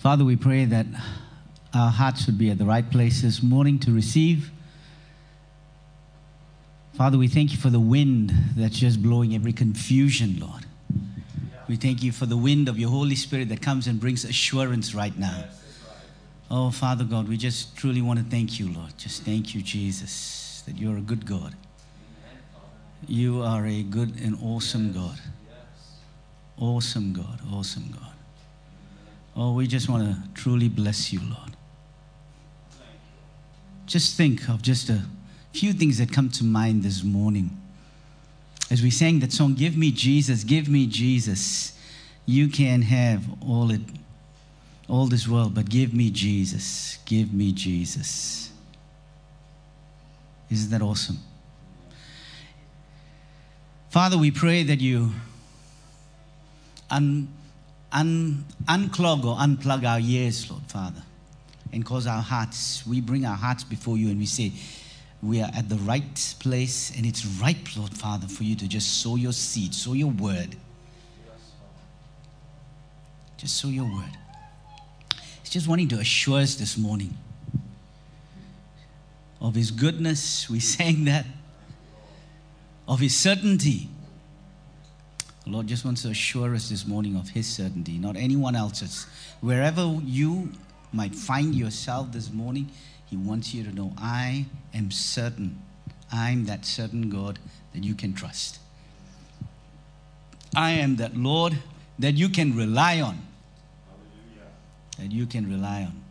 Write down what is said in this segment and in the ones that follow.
Father, we pray that our hearts would be at the right place this morning to receive. Father, we thank you for the wind that's just blowing every confusion, Lord. We thank you for the wind of your Holy Spirit that comes and brings assurance right now. Oh, Father God, we just truly want to thank you, Lord. Just thank you, Jesus, that you're a good God. You are a good and awesome God. Awesome God, awesome God. Oh, we just want to truly bless you, Lord. Just think of just a few things that come to mind this morning. As we sang that song, Give Me Jesus, Give Me Jesus. You can have all it all this world, but give me Jesus. Give me Jesus. Isn't that awesome? Father, we pray that you un, un, unclog or unplug our ears, Lord Father, and cause our hearts, we bring our hearts before you and we say, we are at the right place and it's ripe, Lord Father, for you to just sow your seed, sow your word. Just sow your word. He's just wanting to assure us this morning of his goodness. We sang that. Of his certainty. The Lord just wants to assure us this morning of his certainty, not anyone else's. Wherever you might find yourself this morning, he wants you to know, I am certain. I'm that certain God that you can trust. I am that Lord that you can rely on. Hallelujah. That you can rely on.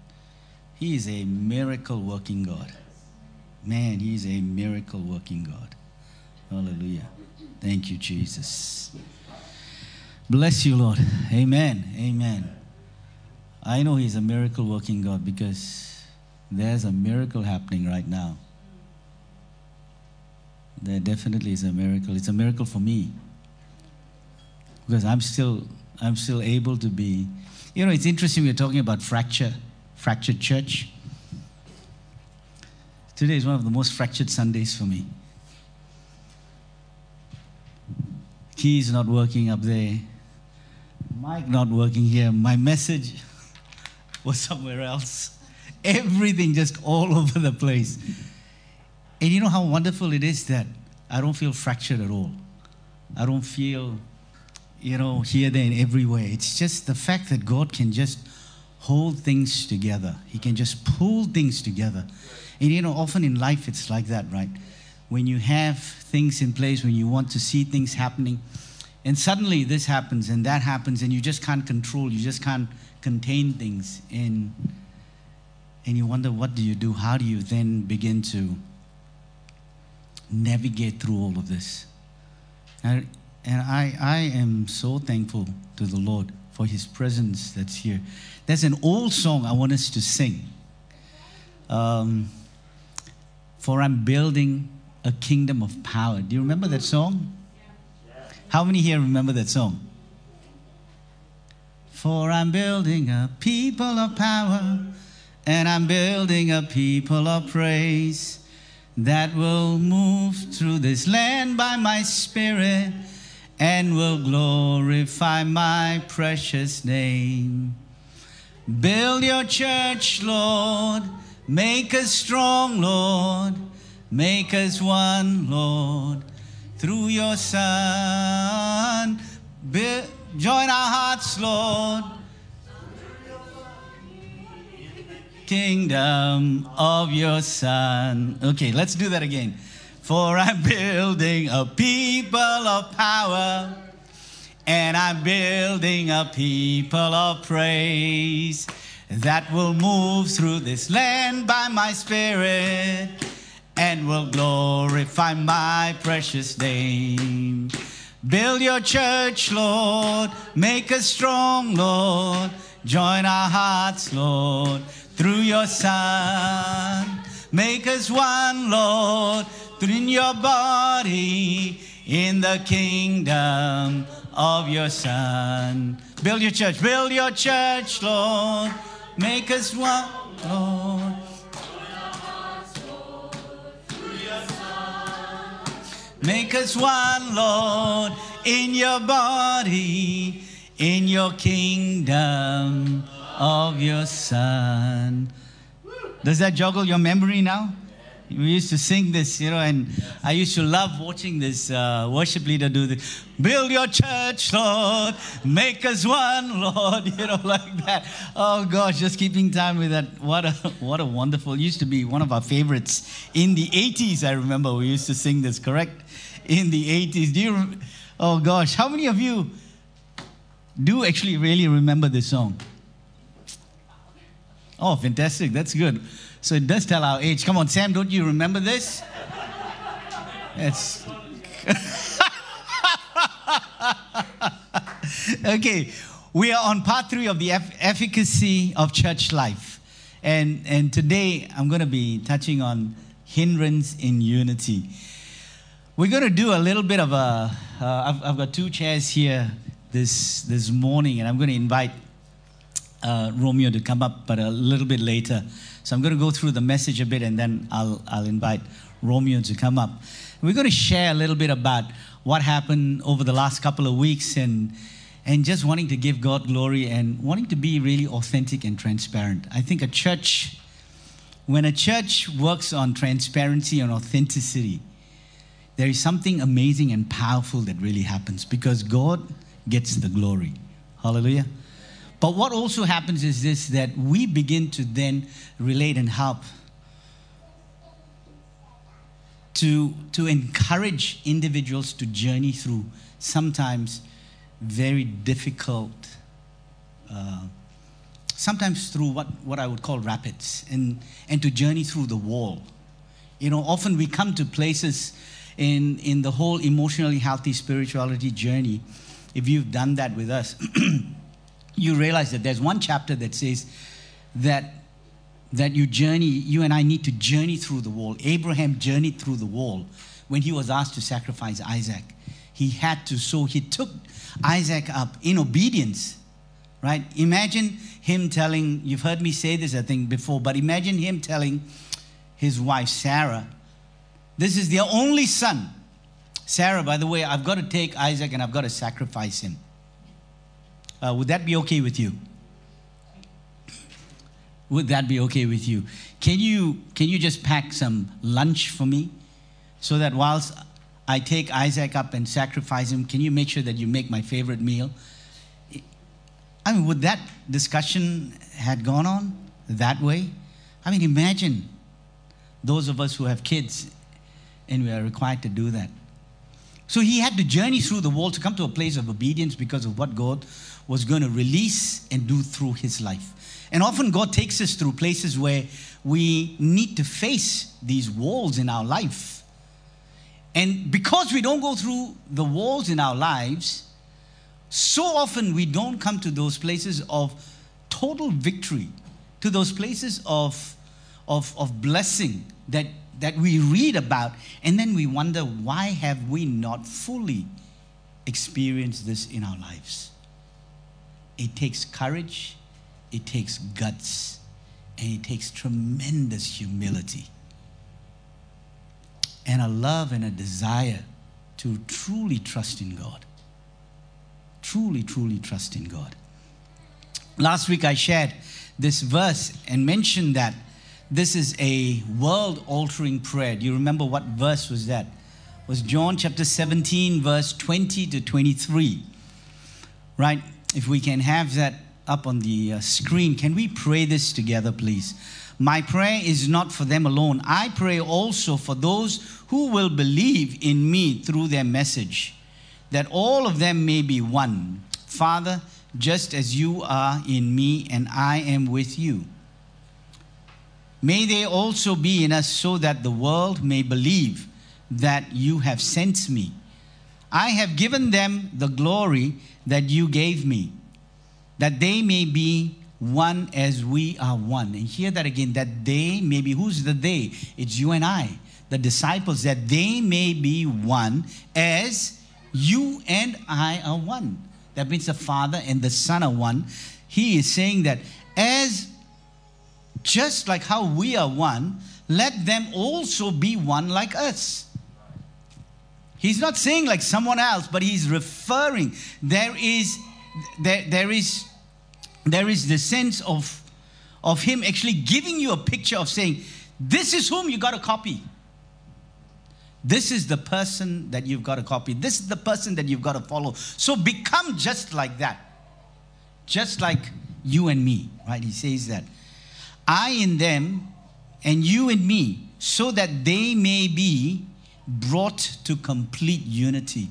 He is a miracle working God. Man, He is a miracle working God. Hallelujah. Thank you, Jesus. Bless you, Lord. Amen. Amen. I know He's a miracle working God because there's a miracle happening right now. There definitely is a miracle. It's a miracle for me. Because I'm still I'm still able to be you know, it's interesting we're talking about fracture, fractured church. Today is one of the most fractured Sundays for me. Keys not working up there, mic not working here, my message was somewhere else. Everything just all over the place. And you know how wonderful it is that I don't feel fractured at all. I don't feel, you know, here, there, and everywhere. It's just the fact that God can just hold things together. He can just pull things together. And you know, often in life it's like that, right? When you have things in place, when you want to see things happening, and suddenly this happens and that happens, and you just can't control, you just can't contain things. And, and you wonder, what do you do? How do you then begin to navigate through all of this? And, and I, I am so thankful to the Lord for His presence that's here. There's an old song I want us to sing. Um, for I'm building a kingdom of power. Do you remember that song? How many here remember that song? For I'm building a people of power, and I'm building a people of praise that will move through this land by my spirit and will glorify my precious name. Build your church, Lord. Make us strong, Lord. Make us one, Lord. Through your Son. Be- join our hearts, Lord. Kingdom of your Son. Okay, let's do that again. For I'm building a people of power, and I'm building a people of praise that will move through this land by my spirit and will glorify my precious name. Build your church, Lord. Make us strong, Lord. Join our hearts, Lord, through your Son. Make us one, Lord, in your body, in the kingdom of your Son. Build your church, build your church, Lord. Make us one, Lord. Make us one, Lord, in your body, in your kingdom of your Son. Does that joggle your memory now? We used to sing this, you know, and I used to love watching this uh, worship leader do this. Build your church, Lord. Make us one, Lord. You know, like that. Oh gosh, just keeping time with that. What a what a wonderful. Used to be one of our favorites in the 80s. I remember we used to sing this. Correct? In the 80s. Do you? Oh gosh, how many of you do actually really remember this song? Oh, fantastic. That's good. So it does tell our age. Come on, Sam, don't you remember this? It's. okay, we are on part three of the efficacy of church life. And, and today I'm going to be touching on hindrance in unity. We're going to do a little bit of a. have uh, I've got two chairs here this, this morning, and I'm going to invite uh, Romeo to come up, but a little bit later. So I'm going to go through the message a bit and then I'll, I'll invite Romeo to come up. We're going to share a little bit about what happened over the last couple of weeks and, and just wanting to give God glory and wanting to be really authentic and transparent. I think a church, when a church works on transparency and authenticity, there is something amazing and powerful that really happens because God gets the glory. Hallelujah. But what also happens is this that we begin to then relate and help to, to encourage individuals to journey through sometimes very difficult, uh, sometimes through what, what I would call rapids, and, and to journey through the wall. You know, often we come to places in, in the whole emotionally healthy spirituality journey. If you've done that with us, you realize that there's one chapter that says that that you journey you and i need to journey through the wall. Abraham journeyed through the wall when he was asked to sacrifice isaac. He had to so he took isaac up in obedience right? Imagine him telling you've heard me say this i think before but imagine him telling his wife sarah this is their only son. Sarah by the way i've got to take isaac and i've got to sacrifice him uh, would that be okay with you? Would that be okay with you? Can you can you just pack some lunch for me, so that whilst I take Isaac up and sacrifice him, can you make sure that you make my favorite meal? I mean, would that discussion had gone on that way? I mean, imagine those of us who have kids and we are required to do that. So he had to journey through the wall to come to a place of obedience because of what God was going to release and do through his life. And often God takes us through places where we need to face these walls in our life. And because we don't go through the walls in our lives, so often we don't come to those places of total victory, to those places of, of, of blessing that, that we read about. And then we wonder, why have we not fully experienced this in our lives? It takes courage, it takes guts, and it takes tremendous humility. And a love and a desire to truly trust in God. Truly, truly trust in God. Last week I shared this verse and mentioned that this is a world altering prayer. Do you remember what verse was that? It was John chapter 17, verse 20 to 23. Right? If we can have that up on the uh, screen, can we pray this together, please? My prayer is not for them alone. I pray also for those who will believe in me through their message, that all of them may be one. Father, just as you are in me and I am with you. May they also be in us so that the world may believe that you have sent me. I have given them the glory that you gave me, that they may be one as we are one. And hear that again, that they may be, who's the they? It's you and I, the disciples, that they may be one as you and I are one. That means the Father and the Son are one. He is saying that as just like how we are one, let them also be one like us. He's not saying like someone else, but he's referring. There is, there, there is there is the sense of, of Him actually giving you a picture of saying, This is whom you got to copy. This is the person that you've got to copy. This is the person that you've got to follow. So become just like that. Just like you and me, right? He says that. I in them and you in me, so that they may be brought to complete unity.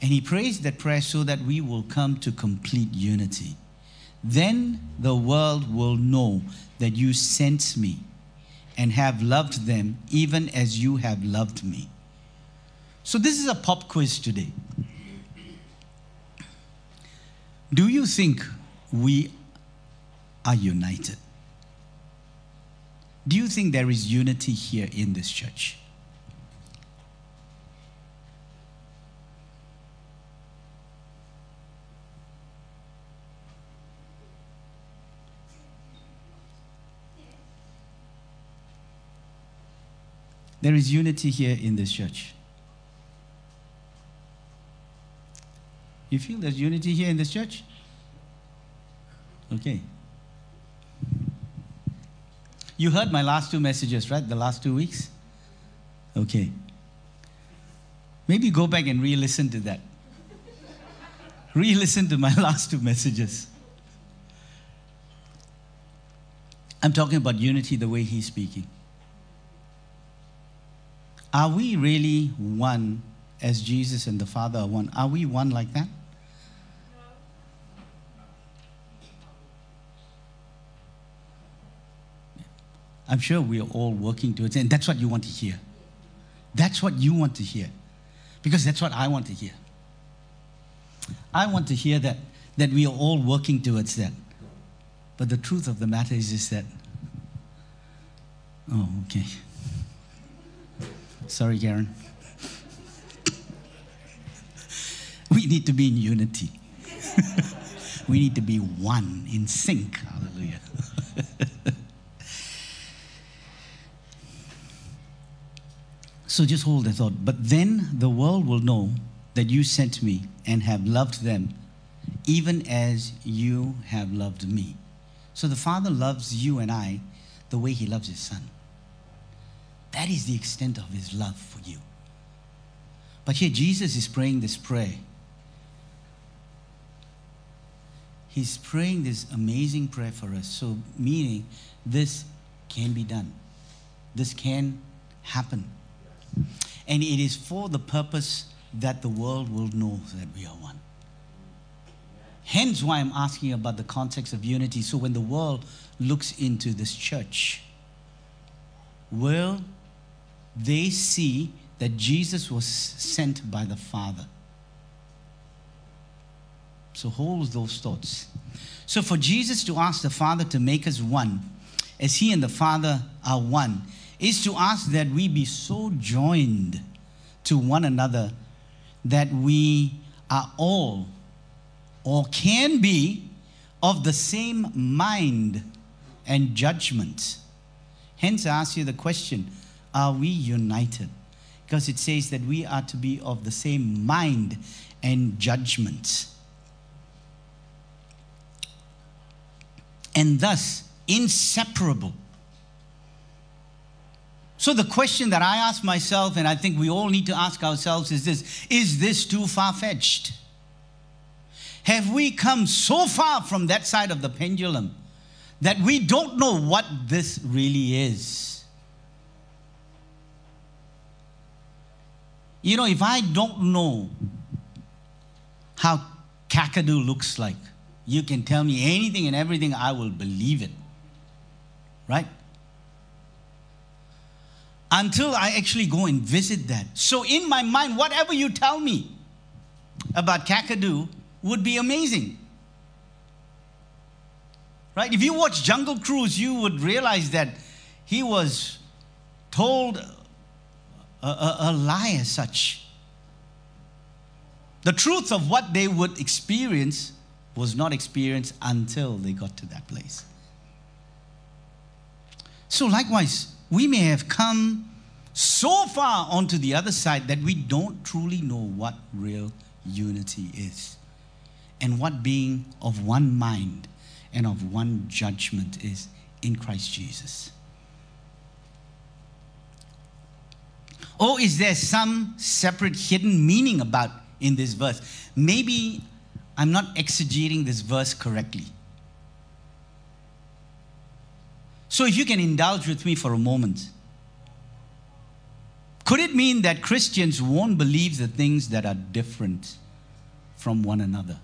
And he prays that prayer so that we will come to complete unity. Then the world will know that you sent me and have loved them even as you have loved me. So, this is a pop quiz today. Do you think we are united? Do you think there is unity here in this church? There is unity here in this church. You feel there's unity here in this church? Okay. You heard my last two messages, right? The last two weeks? Okay. Maybe go back and re listen to that. re listen to my last two messages. I'm talking about unity the way he's speaking. Are we really one as Jesus and the Father are one? Are we one like that? I'm sure we are all working towards it, and that's what you want to hear. That's what you want to hear. Because that's what I want to hear. I want to hear that, that we are all working towards that. But the truth of the matter is, is that, oh, okay. Sorry, Karen. we need to be in unity. we need to be one, in sync. Hallelujah. so just hold the thought. But then the world will know that you sent me and have loved them, even as you have loved me. So the Father loves you and I the way He loves His Son. That is the extent of his love for you. But here Jesus is praying this prayer. He's praying this amazing prayer for us. So, meaning this can be done, this can happen. And it is for the purpose that the world will know that we are one. Hence, why I'm asking about the context of unity. So, when the world looks into this church, will they see that Jesus was sent by the Father. So hold those thoughts. So for Jesus to ask the Father to make us one, as He and the Father are one, is to ask that we be so joined to one another that we are all or can be of the same mind and judgment. Hence, I ask you the question are we united? Because it says that we are to be of the same mind and judgment. And thus, inseparable. So, the question that I ask myself, and I think we all need to ask ourselves, is this Is this too far fetched? Have we come so far from that side of the pendulum that we don't know what this really is? You know, if I don't know how Kakadu looks like, you can tell me anything and everything, I will believe it. Right? Until I actually go and visit that. So, in my mind, whatever you tell me about Kakadu would be amazing. Right? If you watch Jungle Cruise, you would realize that he was told a, a, a lie as such. The truth of what they would experience was not experienced until they got to that place. So, likewise, we may have come so far onto the other side that we don't truly know what real unity is and what being of one mind and of one judgment is in Christ Jesus. Or is there some separate hidden meaning about in this verse? Maybe I'm not exegeting this verse correctly. So, if you can indulge with me for a moment, could it mean that Christians won't believe the things that are different from one another?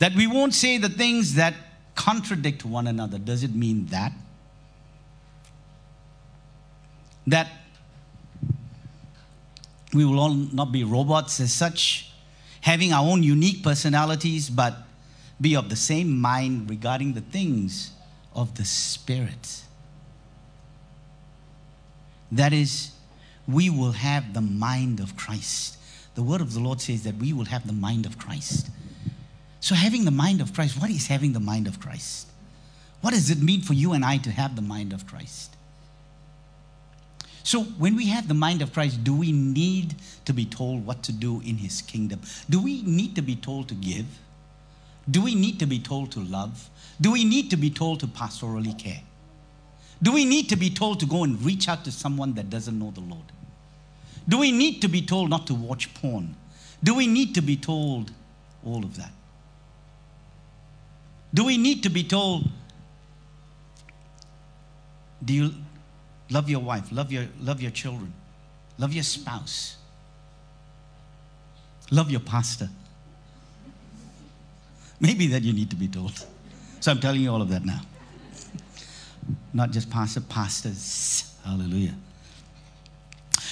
That we won't say the things that contradict one another. Does it mean that? That we will all not be robots as such, having our own unique personalities, but be of the same mind regarding the things of the Spirit. That is, we will have the mind of Christ. The word of the Lord says that we will have the mind of Christ. So, having the mind of Christ, what is having the mind of Christ? What does it mean for you and I to have the mind of Christ? So, when we have the mind of Christ, do we need to be told what to do in His kingdom? Do we need to be told to give? Do we need to be told to love? Do we need to be told to pastorally care? Do we need to be told to go and reach out to someone that doesn't know the Lord? Do we need to be told not to watch porn? Do we need to be told all of that? Do we need to be told, do you love your wife, love your, love your children, love your spouse, love your pastor? Maybe that you need to be told. So I'm telling you all of that now. Not just pastor, pastors. Hallelujah.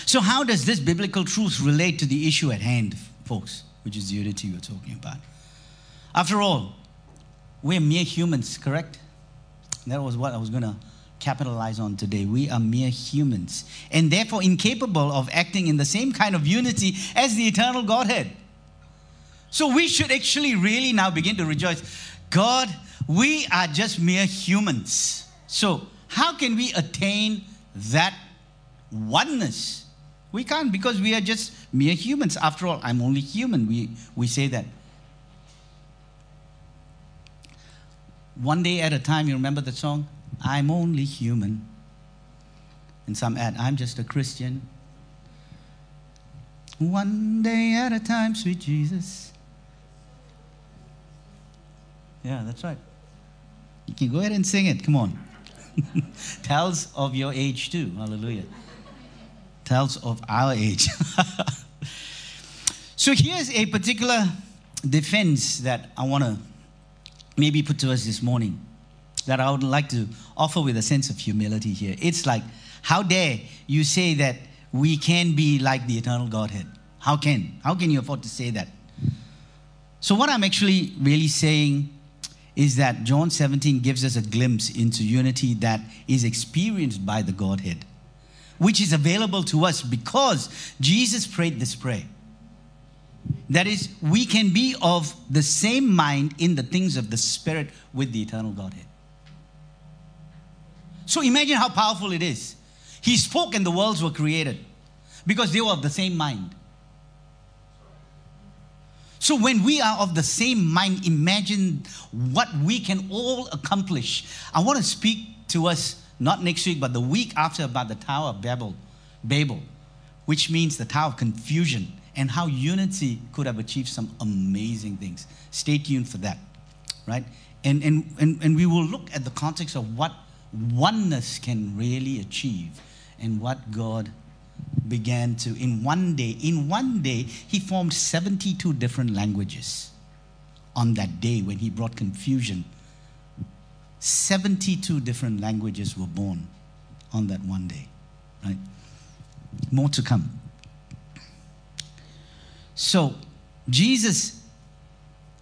So, how does this biblical truth relate to the issue at hand, folks, which is the unity we're talking about? After all, we're mere humans, correct? That was what I was going to capitalize on today. We are mere humans and therefore incapable of acting in the same kind of unity as the eternal Godhead. So we should actually really now begin to rejoice. God, we are just mere humans. So, how can we attain that oneness? We can't because we are just mere humans. After all, I'm only human. We, we say that. One day at a time, you remember the song? I'm only human. And some add, I'm just a Christian. One day at a time, sweet Jesus. Yeah, that's right. You can go ahead and sing it. Come on. Tells of your age too. Hallelujah. Tells of our age. so here's a particular defense that I want to maybe put to us this morning that I would like to offer with a sense of humility here. It's like, how dare you say that we can be like the eternal Godhead? How can? How can you afford to say that? So, what I'm actually really saying is that John 17 gives us a glimpse into unity that is experienced by the Godhead, which is available to us because Jesus prayed this prayer. That is, we can be of the same mind in the things of the Spirit with the eternal Godhead. So imagine how powerful it is. He spoke and the worlds were created because they were of the same mind. So when we are of the same mind, imagine what we can all accomplish. I want to speak to us not next week, but the week after about the Tower of Babel, Babel, which means the Tower of Confusion, and how unity could have achieved some amazing things. Stay tuned for that, right? And, and, and, and we will look at the context of what oneness can really achieve and what God began to, in one day, in one day, he formed 72 different languages on that day when he brought confusion. 72 different languages were born on that one day, right? More to come. So, Jesus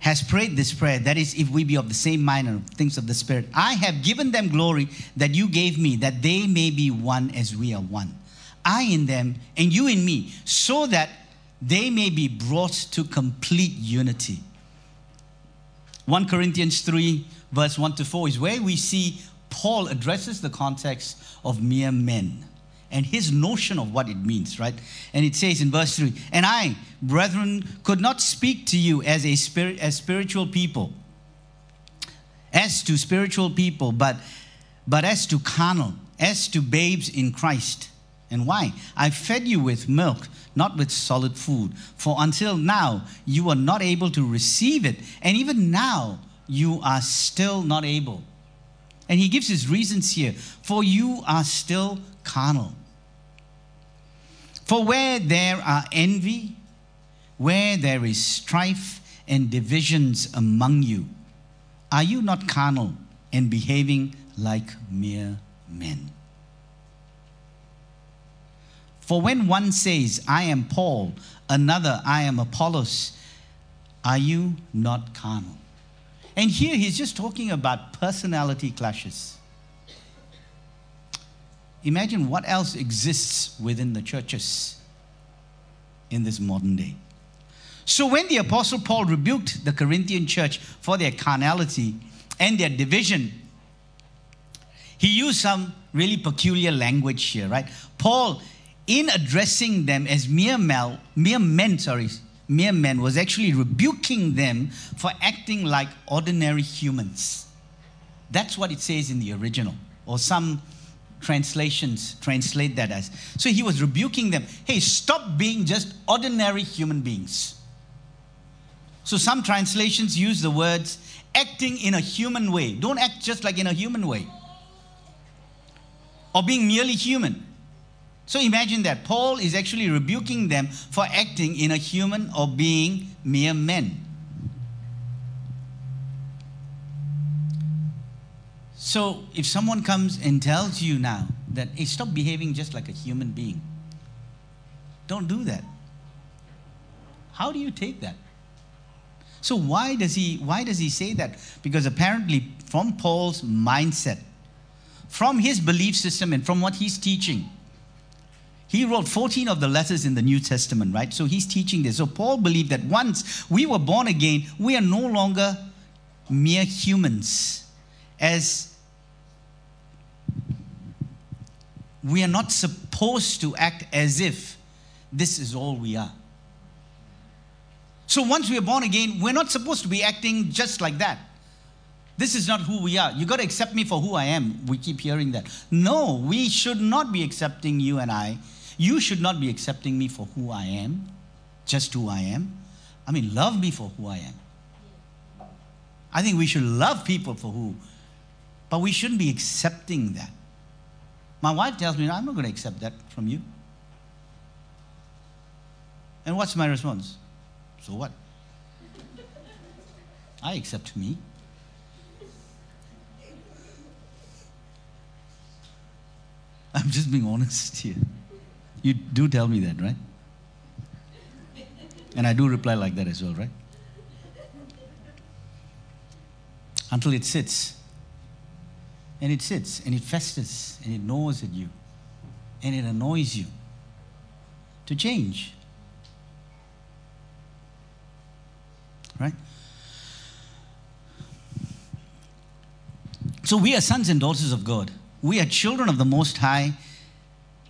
has prayed this prayer that is, if we be of the same mind and things of the Spirit, I have given them glory that you gave me, that they may be one as we are one. I in them and you in me, so that they may be brought to complete unity. 1 Corinthians 3, verse 1 to 4 is where we see Paul addresses the context of mere men and his notion of what it means, right? And it says in verse 3 And I, brethren, could not speak to you as, a spirit, as spiritual people, as to spiritual people, but, but as to carnal, as to babes in Christ. And why? I fed you with milk, not with solid food. For until now, you were not able to receive it. And even now, you are still not able. And he gives his reasons here. For you are still carnal. For where there are envy, where there is strife and divisions among you, are you not carnal and behaving like mere men? For when one says, I am Paul, another, I am Apollos, are you not carnal? And here he's just talking about personality clashes. Imagine what else exists within the churches in this modern day. So, when the Apostle Paul rebuked the Corinthian church for their carnality and their division, he used some really peculiar language here, right? Paul, in addressing them as mere, mere men, sorry, mere men, was actually rebuking them for acting like ordinary humans. That's what it says in the original, or some translations translate that as. So he was rebuking them hey, stop being just ordinary human beings. So some translations use the words acting in a human way. Don't act just like in a human way. Or being merely human. So imagine that. Paul is actually rebuking them for acting in a human or being mere men. So if someone comes and tells you now that, hey, stop behaving just like a human being, don't do that. How do you take that? So why does he why does he say that? Because apparently from Paul's mindset, from his belief system and from what he's teaching, he wrote 14 of the letters in the New Testament, right? So he's teaching this. So Paul believed that once we were born again, we are no longer mere humans. As we are not supposed to act as if this is all we are. So once we are born again, we're not supposed to be acting just like that. This is not who we are. You got to accept me for who I am. We keep hearing that. No, we should not be accepting you and I. You should not be accepting me for who I am, just who I am. I mean, love me for who I am. I think we should love people for who, but we shouldn't be accepting that. My wife tells me, I'm not going to accept that from you. And what's my response? So what? I accept me. I'm just being honest here. You do tell me that, right? And I do reply like that as well, right? Until it sits and it sits and it festers and it gnaws at you and it annoys you to change. Right? So we are sons and daughters of God. We are children of the Most High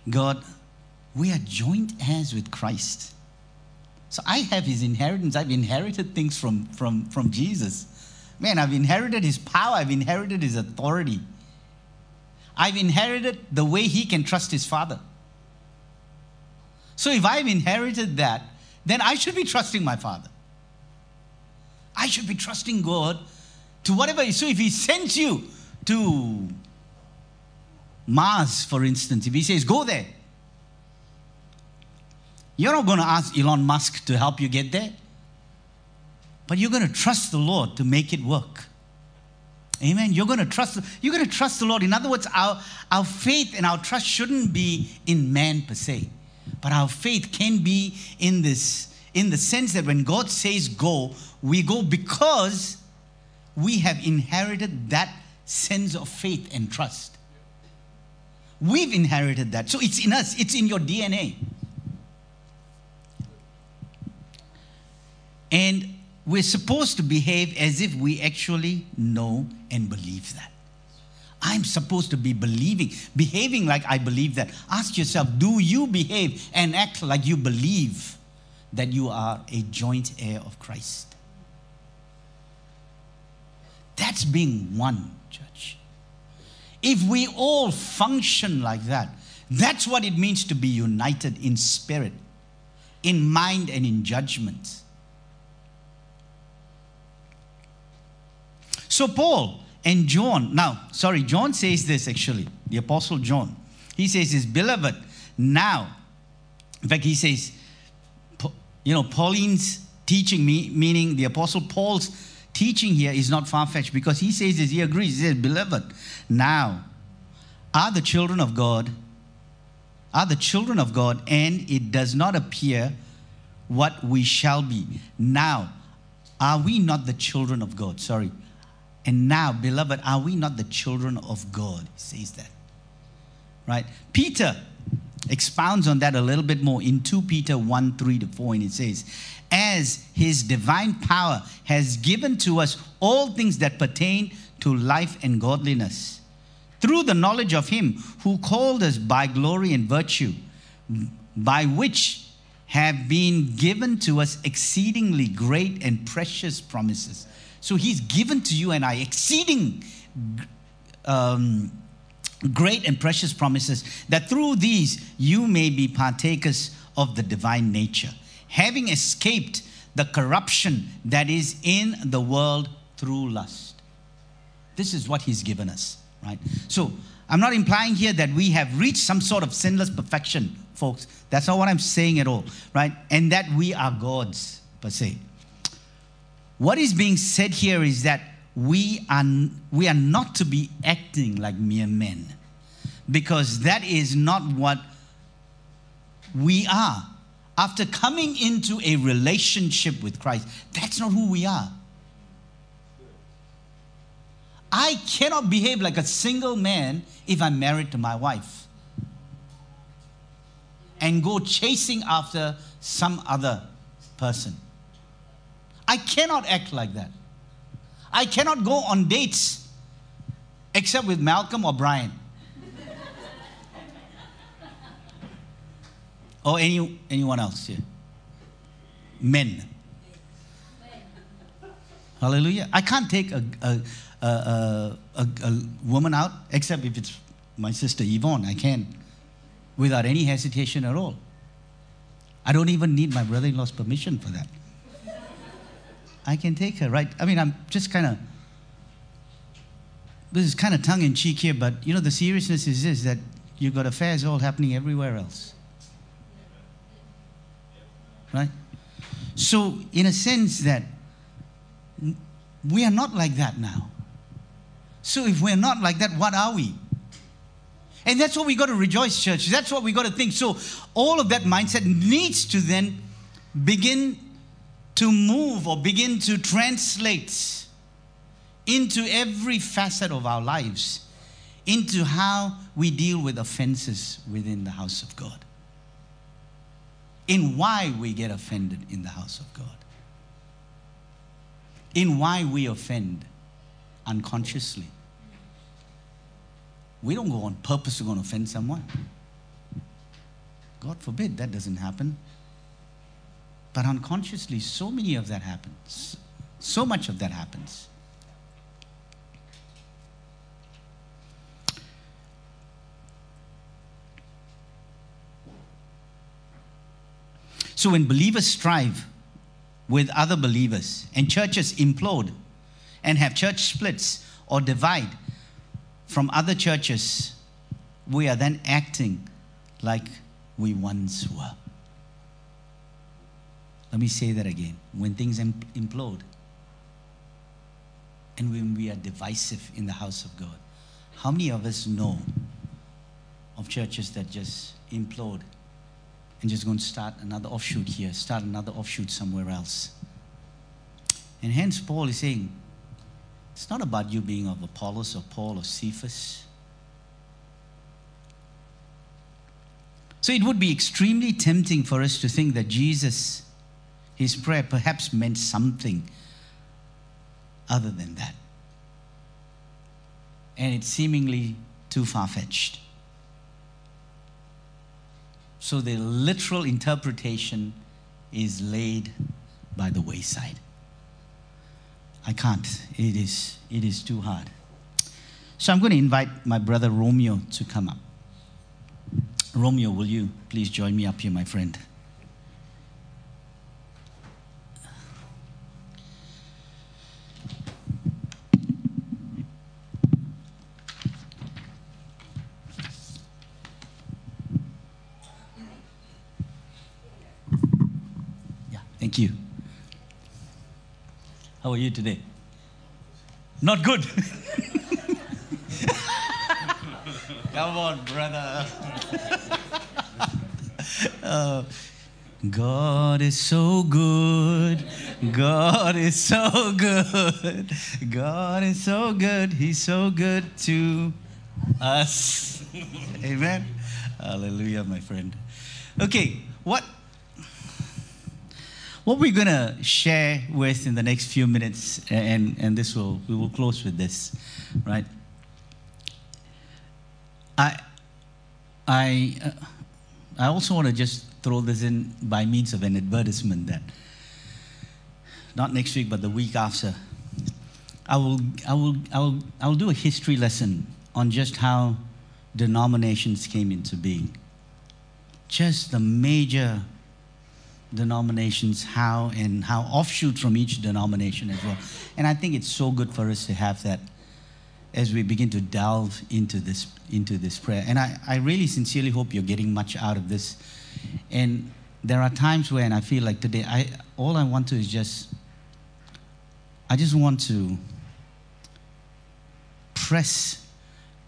God. We are joint heirs with Christ. So I have his inheritance. I've inherited things from, from, from Jesus. Man, I've inherited his power. I've inherited his authority. I've inherited the way he can trust his father. So if I've inherited that, then I should be trusting my father. I should be trusting God to whatever. So if he sends you to Mars, for instance, if he says, go there, you're not going to ask Elon Musk to help you get there, but you're going to trust the Lord to make it work. Amen. You're going to trust. You're going to trust the Lord. In other words, our, our faith and our trust shouldn't be in man per se, but our faith can be in this, in the sense that when God says go, we go because we have inherited that sense of faith and trust. We've inherited that. So it's in us, it's in your DNA. And we're supposed to behave as if we actually know and believe that. I'm supposed to be believing, behaving like I believe that. Ask yourself do you behave and act like you believe that you are a joint heir of Christ? That's being one, church. If we all function like that, that's what it means to be united in spirit, in mind, and in judgment. So, Paul and John, now, sorry, John says this actually, the Apostle John. He says, His beloved, now, in fact, he says, you know, Pauline's teaching me, meaning the Apostle Paul's teaching here is not far fetched because he says this, he agrees. He says, Beloved, now are the children of God, are the children of God, and it does not appear what we shall be. Now, are we not the children of God? Sorry. And now, beloved, are we not the children of God? He says that. Right? Peter expounds on that a little bit more in 2 Peter 1 3 to 4, and it says, As his divine power has given to us all things that pertain to life and godliness, through the knowledge of him who called us by glory and virtue, by which have been given to us exceedingly great and precious promises. So he's given to you and I exceeding um, great and precious promises, that through these you may be partakers of the divine nature, having escaped the corruption that is in the world through lust. This is what he's given us, right? So I'm not implying here that we have reached some sort of sinless perfection, folks. That's not what I'm saying at all, right? And that we are gods, per se. What is being said here is that we are, we are not to be acting like mere men because that is not what we are. After coming into a relationship with Christ, that's not who we are. I cannot behave like a single man if I'm married to my wife and go chasing after some other person. I cannot act like that. I cannot go on dates except with Malcolm or Brian. or any, anyone else here. Men. Hallelujah. I can't take a, a, a, a, woman out except if it's my sister Yvonne. I can without any hesitation at all. I don't even need my brother in law's permission for that. I can take her, right? I mean, I'm just kind of, this is kind of tongue in cheek here, but you know, the seriousness is this that you've got affairs all happening everywhere else. Right? So, in a sense, that we are not like that now. So, if we're not like that, what are we? And that's what we got to rejoice, church. That's what we got to think. So, all of that mindset needs to then begin to move or begin to translate into every facet of our lives, into how we deal with offenses within the house of God, in why we get offended in the house of God, in why we offend unconsciously. We don't go on purpose to go and offend someone. God forbid that doesn't happen. But unconsciously, so many of that happens. So much of that happens. So when believers strive with other believers and churches implode and have church splits or divide from other churches, we are then acting like we once were. Let me say that again. When things implode and when we are divisive in the house of God, how many of us know of churches that just implode and just going to start another offshoot here, start another offshoot somewhere else? And hence, Paul is saying, it's not about you being of Apollos or Paul or Cephas. So it would be extremely tempting for us to think that Jesus his prayer perhaps meant something other than that. And it's seemingly too far fetched. So the literal interpretation is laid by the wayside. I can't. It is, it is too hard. So I'm going to invite my brother Romeo to come up. Romeo, will you please join me up here, my friend? Yeah, thank you. How are you today? Not good. Come on, brother. Oh, God is so good. God is so good. God is so good. He's so good to us. Amen. Hallelujah, my friend. Okay, what what we're going to share with in the next few minutes, and, and this will, we will close with this, right? I, I, uh, I also want to just throw this in by means of an advertisement that not next week, but the week after, I will, I will, I will, I will do a history lesson on just how denominations came into being. Just the major denominations, how and how offshoot from each denomination as well. And I think it's so good for us to have that as we begin to delve into this into this prayer. And I, I really sincerely hope you're getting much out of this. And there are times when I feel like today I all I want to is just I just want to press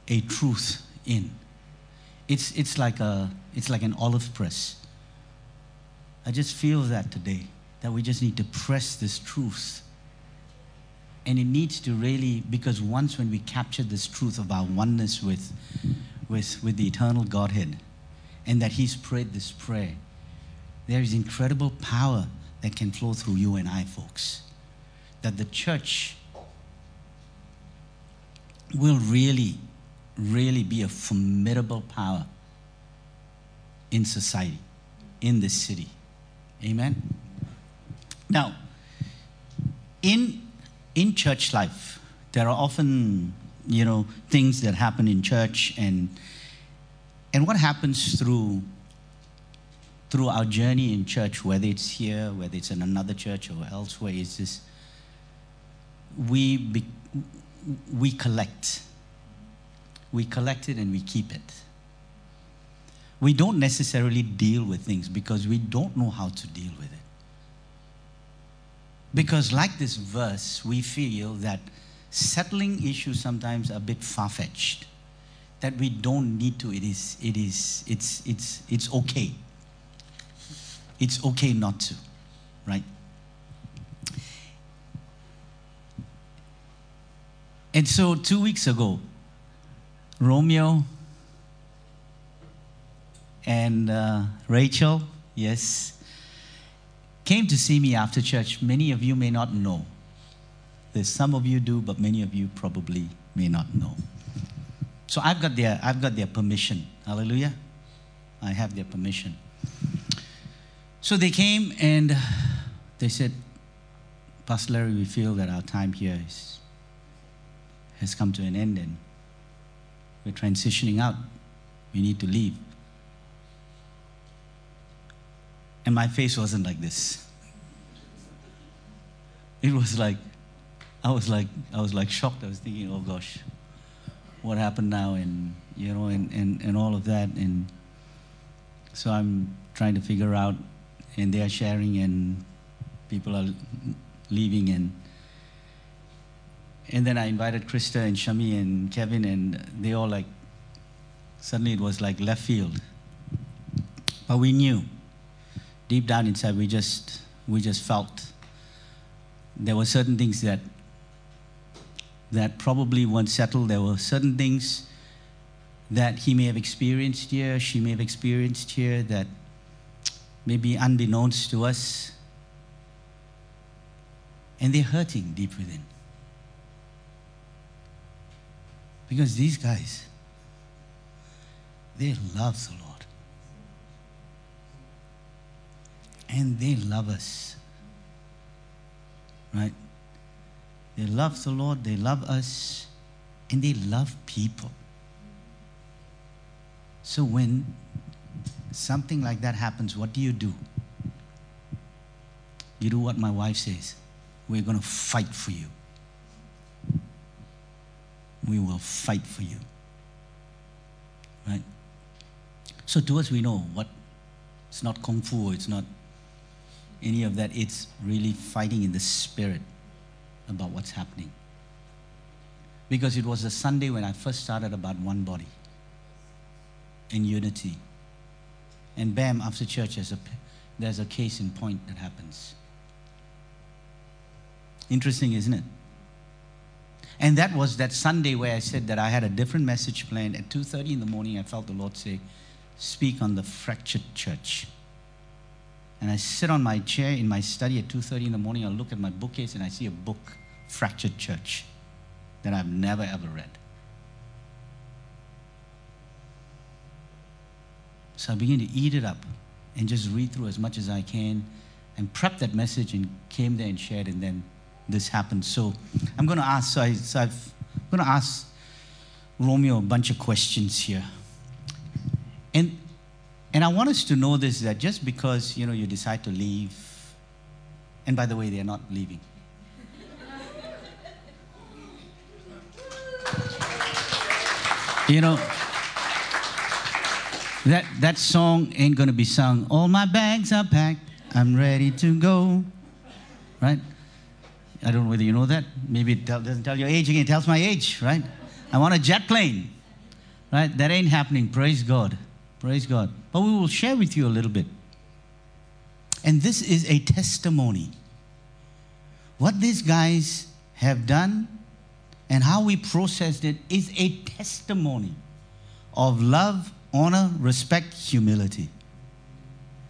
a truth in. It's it's like a it's like an olive press I just feel that today, that we just need to press this truth. And it needs to really, because once when we capture this truth of our oneness with, with, with the eternal Godhead, and that He's prayed this prayer, there is incredible power that can flow through you and I, folks. That the church will really, really be a formidable power in society, in this city. Amen. Now, in in church life, there are often, you know, things that happen in church and and what happens through through our journey in church, whether it's here, whether it's in another church or elsewhere, is this we be, we collect. We collect it and we keep it we don't necessarily deal with things because we don't know how to deal with it. Because, like this verse, we feel that settling issues sometimes are a bit far fetched, that we don't need to. It is, it is, it's, it's, it's okay. It's okay not to, right? And so, two weeks ago, Romeo and uh, Rachel, yes, came to see me after church. Many of you may not know. There's some of you do, but many of you probably may not know. So I've got their, I've got their permission. Hallelujah. I have their permission. So they came and they said, Pastor Larry, we feel that our time here is, has come to an end and we're transitioning out. We need to leave. And my face wasn't like this. It was like, I was like, I was like shocked. I was thinking, oh gosh, what happened now? And, you know, and, and, and all of that. And so I'm trying to figure out, and they are sharing, and people are leaving. And, and then I invited Krista and Shami and Kevin, and they all like, suddenly it was like left field. But we knew deep down inside, we just, we just felt there were certain things that, that probably weren't settled. There were certain things that he may have experienced here, she may have experienced here that maybe unbeknownst to us. And they're hurting deep within. Because these guys, they love the Lord. And they love us. Right? They love the Lord, they love us, and they love people. So when something like that happens, what do you do? You do what my wife says. We're going to fight for you. We will fight for you. Right? So to us, we know what it's not kung fu, it's not any of that. It's really fighting in the spirit about what's happening. Because it was a Sunday when I first started about one body in unity. And bam, after church, there's a, there's a case in point that happens. Interesting, isn't it? And that was that Sunday where I said that I had a different message planned. At 2.30 in the morning, I felt the Lord say, speak on the fractured church. And I sit on my chair in my study at 2.30 in the morning. I look at my bookcase and I see a book, Fractured Church, that I've never ever read. So I begin to eat it up and just read through as much as I can and prep that message and came there and shared and then this happened. So I'm going to ask, so, I, so I've, I'm going to ask Romeo a bunch of questions here. And, and I want us to know this, that just because, you know, you decide to leave, and by the way, they're not leaving. you know, that, that song ain't to be sung, all my bags are packed, I'm ready to go. Right? I don't know whether you know that. Maybe it doesn't tell your age again, it tells my age, right? I want a jet plane. Right? That ain't happening. Praise God. Praise God. But we will share with you a little bit. And this is a testimony. What these guys have done and how we processed it is a testimony of love, honor, respect, humility.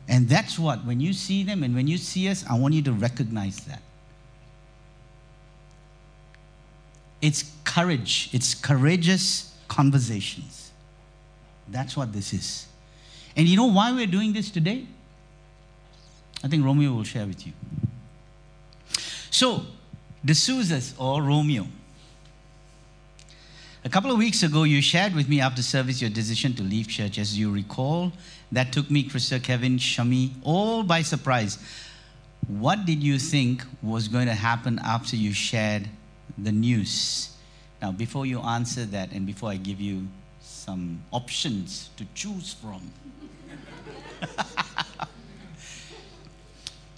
And that's what, when you see them and when you see us, I want you to recognize that. It's courage, it's courageous conversations. That's what this is. And you know why we're doing this today? I think Romeo will share with you. So, D'Souza's or Romeo. A couple of weeks ago, you shared with me after service your decision to leave church. As you recall, that took me, Krista, Kevin, Shami, all by surprise. What did you think was going to happen after you shared the news. Now, before you answer that, and before I give you some options to choose from,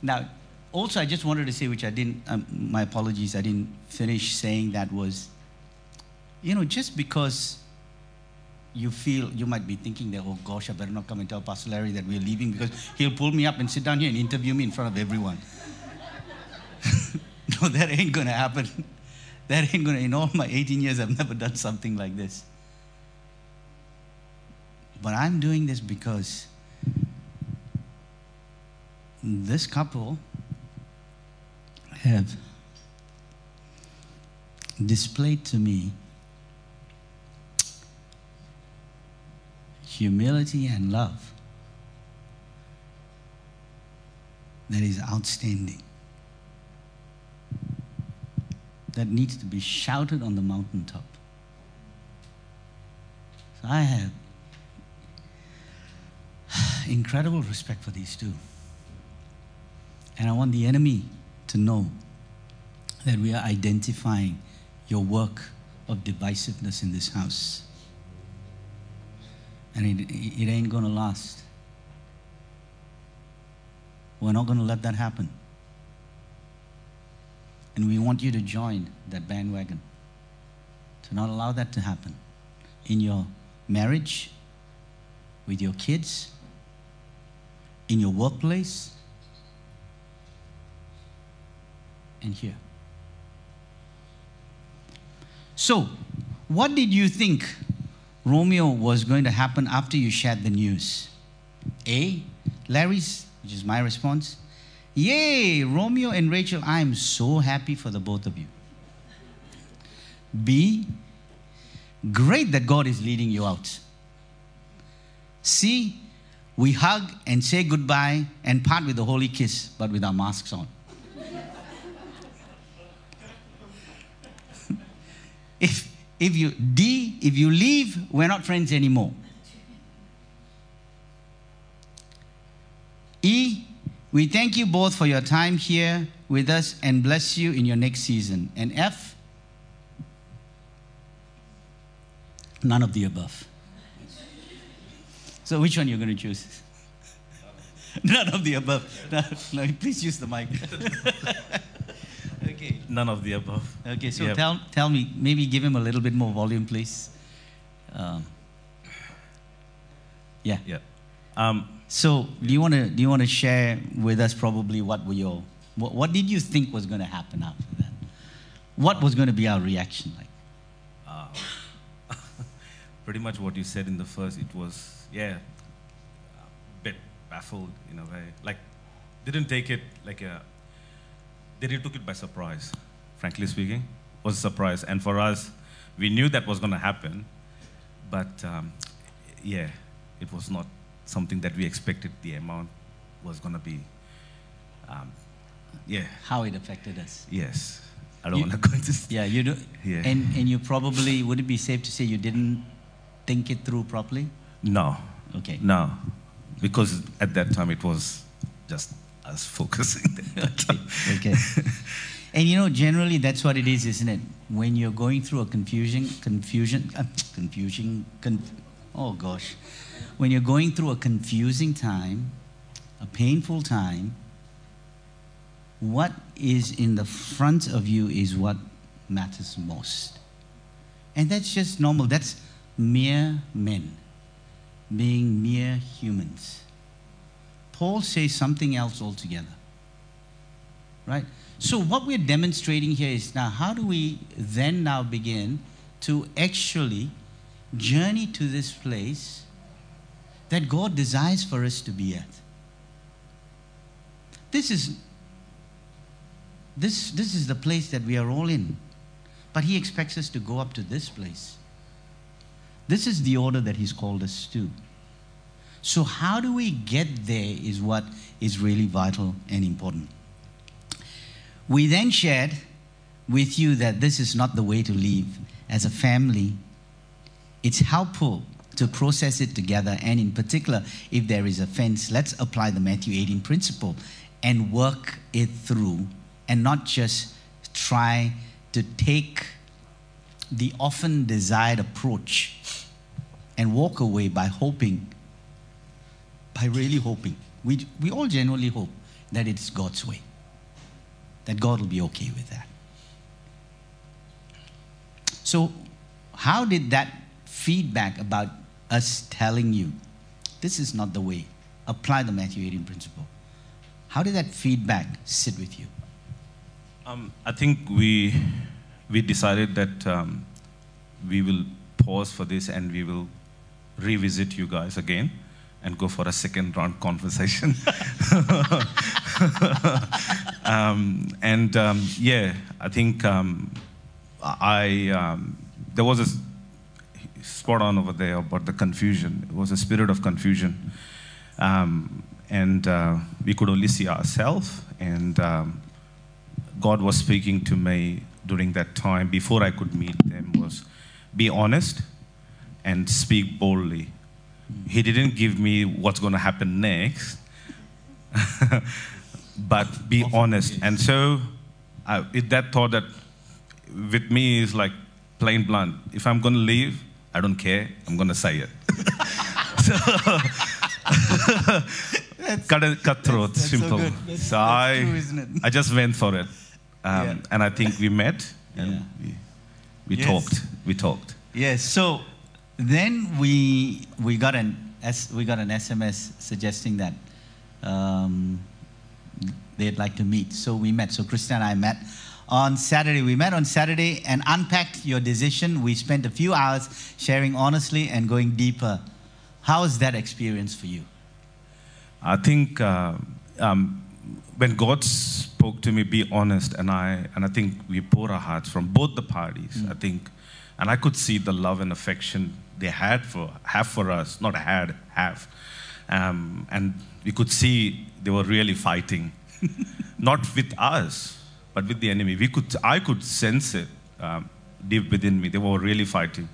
now, also, I just wanted to say, which I didn't, um, my apologies, I didn't finish saying that was, you know, just because you feel, you might be thinking that, oh gosh, I better not come and tell Pastor Larry that we're leaving because he'll pull me up and sit down here and interview me in front of everyone. no, that ain't going to happen. That ain't going to, in all my 18 years, I've never done something like this. But I'm doing this because this couple have displayed to me humility and love that is outstanding that needs to be shouted on the mountaintop. So I have incredible respect for these two. And I want the enemy to know that we are identifying your work of divisiveness in this house. And it, it ain't going to last. We're not going to let that happen. And we want you to join that bandwagon. To not allow that to happen in your marriage, with your kids, in your workplace, and here. So, what did you think Romeo was going to happen after you shared the news? A, Larry's, which is my response, Yay, Romeo and Rachel, I am so happy for the both of you. B, great that God is leading you out. C, we hug and say goodbye and part with a holy kiss, but with our masks on. If, if you, D, if you leave, we're not friends anymore. E, we thank you both for your time here with us and bless you in your next season. And F, none of the above. So which one you're going to choose? None of the above. No, no, please use the mic. okay. None of the above. Okay, so Yep. tell, tell me, maybe give him a little bit more volume, please. Um, yeah. Yeah. Um, So, do you want to do you want to share with us probably what were your what, what did you think was going to happen after that? What was going to be our reaction like? pretty much what you said in the first, it was, yeah, a bit baffled in a way. Like, didn't take it like a, they really took it by surprise, frankly speaking. It was a surprise. And for us, we knew that was going to happen, but um, yeah, it was not something that we expected the amount was going to be. Um, yeah, How it affected us? yes. I don't want to go into. Yeah, you do. Yeah. And and you probably would it be safe to say you didn't think it through properly? No, Okay. No, because at that time it was just us focusing. okay. okay. And you know, generally that's what it is, isn't it? When you're going through a confusion, confusion, uh, confusion, con- oh gosh, when you're going through a confusing time, a painful time, what is in the front of you is what matters most. And that's just normal. That's mere men being mere humans. Paul says something else altogether. Right? So, what we're demonstrating here is now how do we then now begin to actually journey to this place that God desires for us to be at? This is this, this is the place that we are all in. But he expects us to go up to this place. This is the order that he's called us to. So, how do we get there is what is really vital and important. We then shared with you that this is not the way to live as a family. It's helpful to process it together, and in particular, if there is offense, let's apply the Matthew 18 principle and work it through and not just try to take the often desired approach and walk away by hoping, by really hoping. We, we all genuinely hope that it's God's way, that God will be okay with that. So, how did that feedback about us telling you this is not the way, apply the Matthew 18 principle, how did that feedback sit with you? Um, I think we we decided that um, we will pause for this and we will revisit you guys again and go for a second round conversation. um, and um, yeah, I think um, I um, there was a spot on over there about the confusion. It was a spirit of confusion, um, and uh, we could only see ourselves. And um, God was speaking to me during that time before I could meet them was be honest and speak boldly. He didn't give me what's going to happen next, but be honest. And so, I, it, that thought that with me is like plain blunt. If I'm going to leave, I don't care. I'm going to say it. cut, it- cut throat, that's so simple. good. That's- so that's I, true, isn't it? I just went for it, um, Yeah. and I think we met and Yeah. we, we Yes. talked. We talked. Yes. So then we we got an S, we got an SMS suggesting that um, they'd like to meet. So we met. So Krista and I met on Saturday. We met on Saturday and unpacked your decision. We spent a few hours sharing honestly and going deeper. How was that experience for you? I think uh, um, when God spoke to me, be honest, and I and I think we poured our hearts from both the parties. I think, and I could see the love and affection they had for have for us, not had have, um, and we could see they were really fighting, not with us, but with the enemy. We could I could sense it. Um, deep within me. They were really fighting.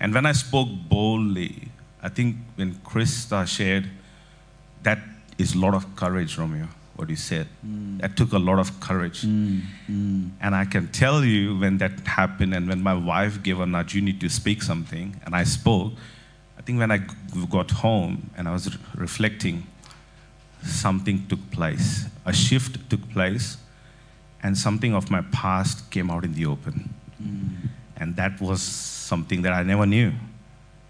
And when I spoke boldly, I think when Krista shared, that is a lot of courage, Romeo, what you said. Mm. That took a lot of courage. Mm, mm. And I can tell you when that happened and when my wife gave a nudge, you need to speak something, and I spoke, I think when I got home and I was re- reflecting, something took place. A shift took place, and something of my past came out in the open. And that was something that I never knew.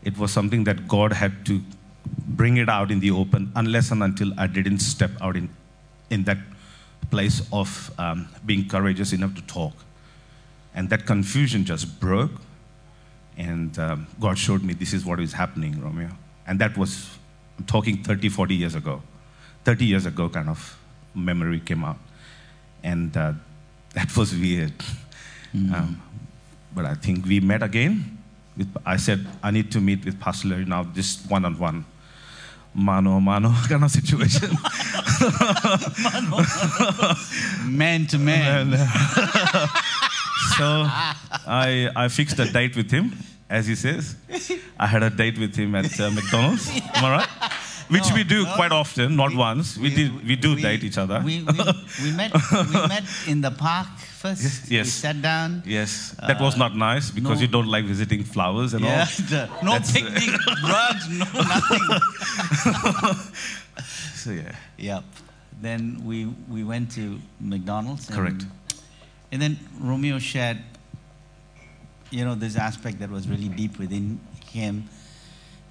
It was something that God had to bring it out in the open unless and until I didn't step out in, in that place of um, being courageous enough to talk. And that confusion just broke. And um, God showed me this is what is happening, Romeo. And that was, I'm talking 30, 40 years ago. 30 years ago, kind of memory came out. And uh, that was weird. Um, but I think we met again. With, I said, I need to meet with Pastor Larry now, just one on one. Mano, mano kind of situation. Mano, man to man. Uh, so I, I fixed a date with him, as he says. I had a date with him at uh, McDonald's. Am I right? Which No, we do no. quite often, not once. We, did, we do we- date each other. We, we, we, met, we met in the park first. Yes, We yes. sat down. yes, uh, that was not nice because no. you don't like visiting flowers and Yeah, all. the- no That's- uh, picnic, drugs, no nothing. So, yeah. Yep. Then we, we went to McDonald's. And, Correct. And then Romeo shared, you know, this aspect that was really deep within him.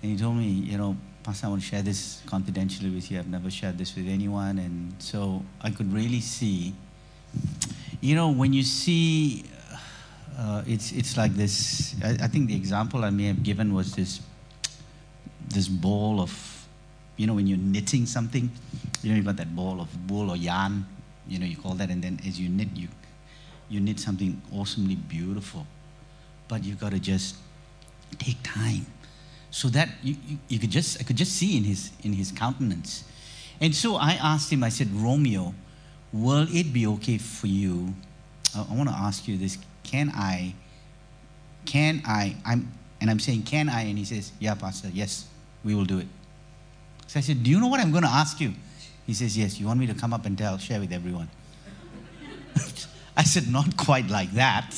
And he told me, you know, Pastor, I want to share this confidentially with you. I've never shared this with anyone. And so I could really see, you know, when you see, uh, it's, it's like this. I, I think the example I may have given was this, this ball of, you know, when you're knitting something, you know, you've got that ball of wool or yarn, you know, you call that, and then as you knit, you, you knit something awesomely beautiful. But you've got to just take time. So that you, you, you could just, I could just see in his, in his countenance. And so I asked him, I said, Romeo, will it be okay for you? I, I want to ask you this. Can I, can I, I'm, and I'm saying, can I? And he says, yeah, Pastor, yes, we will do it. So I said, do you know what I'm going to ask you? He says, yes, you want me to come up and tell, share with everyone. I said, not quite like that.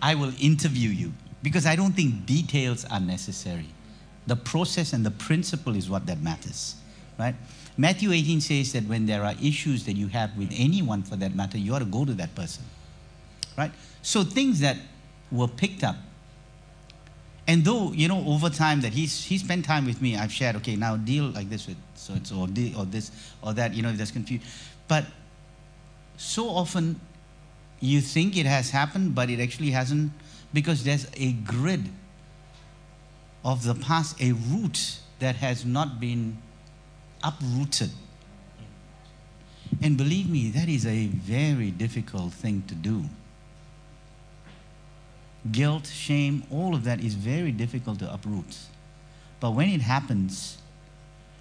I will interview you because I don't think details are necessary. The process and the principle is what that matters, right? Matthew 18 says that when there are issues that you have with anyone for that matter, you ought to go to that person, right? So things that were picked up, and though you know over time that he's he spent time with me, I've shared, okay, now deal like this with so and so, or, this or that, you know, if there's confusion, but so often you think it has happened, but it actually hasn't because there's a grid of the past, a root that has not been uprooted. And believe me, that is a very difficult thing to do. Guilt, shame, all of that is very difficult to uproot. But when it happens,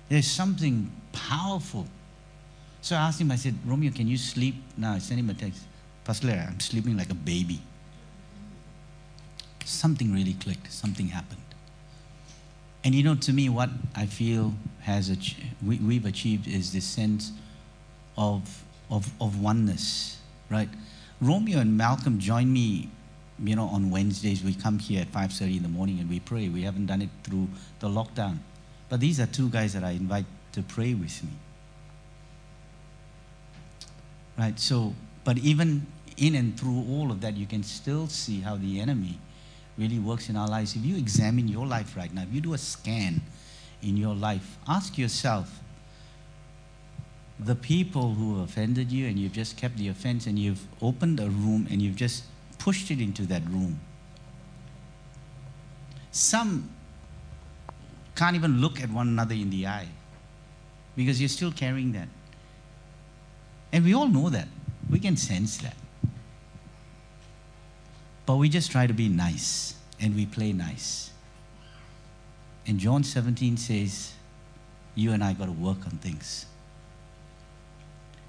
there's something powerful. So I asked him, I said, Romeo, can you sleep? Now I sent him a text. Pastor, I'm sleeping like a baby. Something really clicked, something happened. And you know, to me, what I feel has we, we've achieved is this sense of, of, of oneness, right? Romeo and Malcolm join me, you know, on Wednesdays. We come here at 5.30 in the morning and we pray. We haven't done it through the lockdown. But these are two guys that I invite to pray with me. Right? So, but even in and through all of that, you can still see how the enemy really works in our lives. If you examine your life right now, if you do a scan in your life, ask yourself the people who offended you and you've just kept the offense and you've opened a room and you've just pushed it into that room. Some can't even look at one another in the eye because you're still carrying that. And we all know that. We can sense that. But we just try to be nice and we play nice. And John 17 says, You and I got to work on things.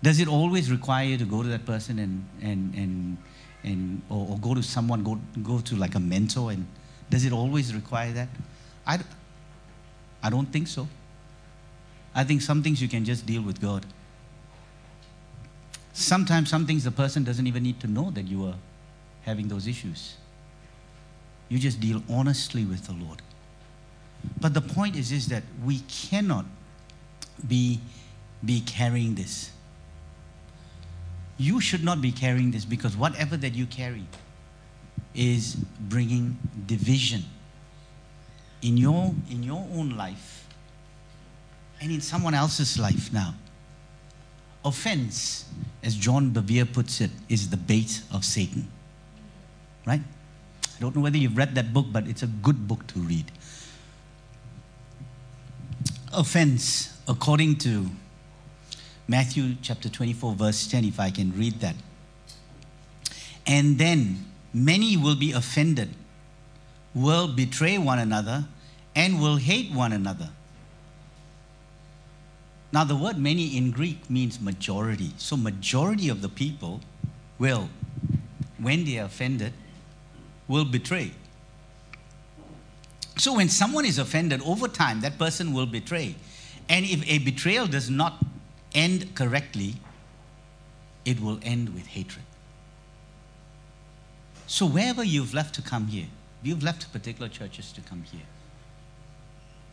Does it always require you to go to that person and, and, and, and or, or go to someone, go, go to like a mentor? And does it always require that? I, I don't think so. I think some things you can just deal with God. Sometimes some things the person doesn't even need to know that you are having those issues. You just deal honestly with the Lord. But the point is, is that we cannot be, be carrying this. You should not be carrying this because whatever that you carry is bringing division in your, in your own life and in someone else's life now. Offense, as John Bevere puts it, is the bait of Satan. Right? I don't know whether you've read that book, but it's a good book to read. Offense, according to Matthew chapter 24, verse 10, if I can read that. And then many will be offended, will betray one another, and will hate one another. Now, the word many in Greek means majority. So, majority of the people will, when they are offended, will betray. So, when someone is offended, over time, that person will betray. And if a betrayal does not end correctly, it will end with hatred. So, wherever you've left to come here, you've left particular churches to come here,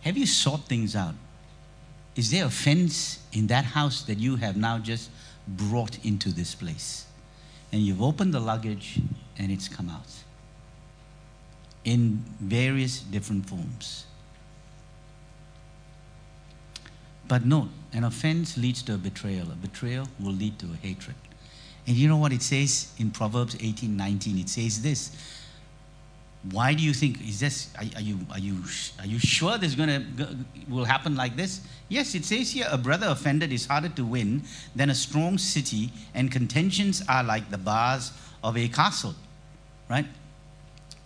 have you sought things out? Is there offense in that house that you have now just brought into this place? And you've opened the luggage and it's come out in various different forms. But note, an offense leads to a betrayal. A betrayal will lead to a hatred. And you know what it says in Proverbs 18 19? It says this. Why do you think is this? Are, are you are you are you sure this to will happen like this? Yes, it says here a brother offended is harder to win than a strong city, and contentions are like the bars of a castle, right?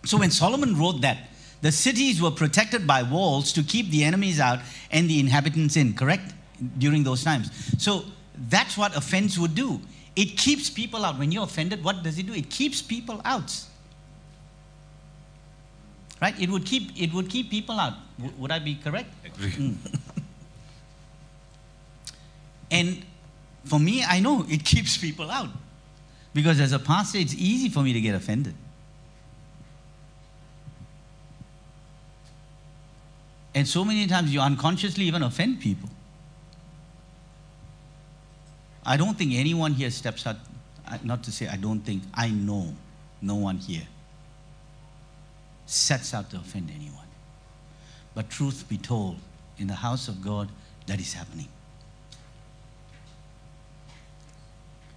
So when Solomon wrote that, the cities were protected by walls to keep the enemies out and the inhabitants in, correct? During those times. So that's what offense would do. It keeps people out. When you're offended, what does it do? It keeps people out. Right? It would keep it would keep people out. W- would I be correct? Agree. Mm. and for me, I know it keeps people out. Because as a pastor, it's easy for me to get offended. And so many times you unconsciously even offend people. I don't think anyone here steps out, uh, not to say I don't think, I know no one here sets out to offend anyone. But truth be told, in the house of God, that is happening.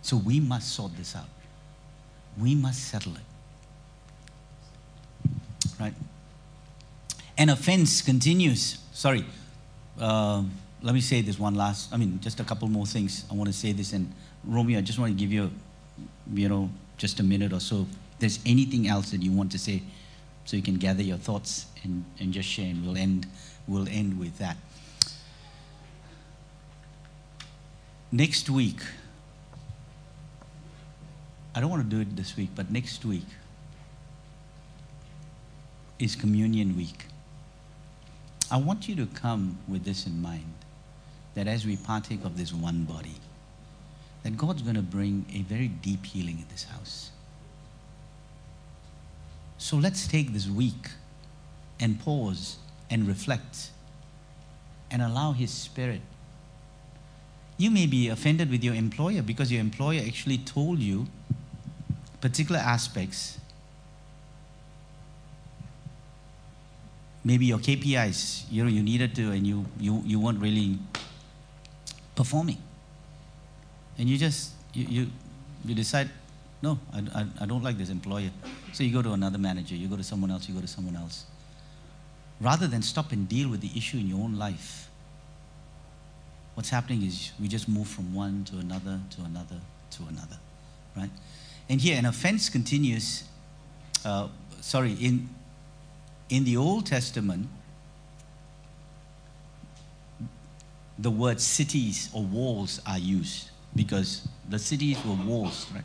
So we must sort this out. We must settle it. Right? An offense continues. Sorry. Uh, let me say this one last, I mean, just a couple more things. I want to say this. And Romeo, I just want to give you, you know, just a minute or so. If there's anything else that you want to say, so you can gather your thoughts and, and just share, and we'll end, we'll end with that. Next week, I don't want to do it this week, but next week is Communion Week. I want you to come with this in mind that as we partake of this one body, that God's going to bring a very deep healing in this house. So let's take this week and pause and reflect and allow His Spirit. You may be offended with your employer because your employer actually told you particular aspects. Maybe your KPIs, you know, you needed to and you, you, you weren't really performing. And you just, you, you, you decide, no, I, I, I don't like this employer. So you go to another manager, you go to someone else, you go to someone else. Rather than stop and deal with the issue in your own life, what's happening is we just move from one to another, to another, to another, right? And here, an offense continues. Uh, sorry, in, in the Old Testament, the word cities or walls are used because the cities were walls, right?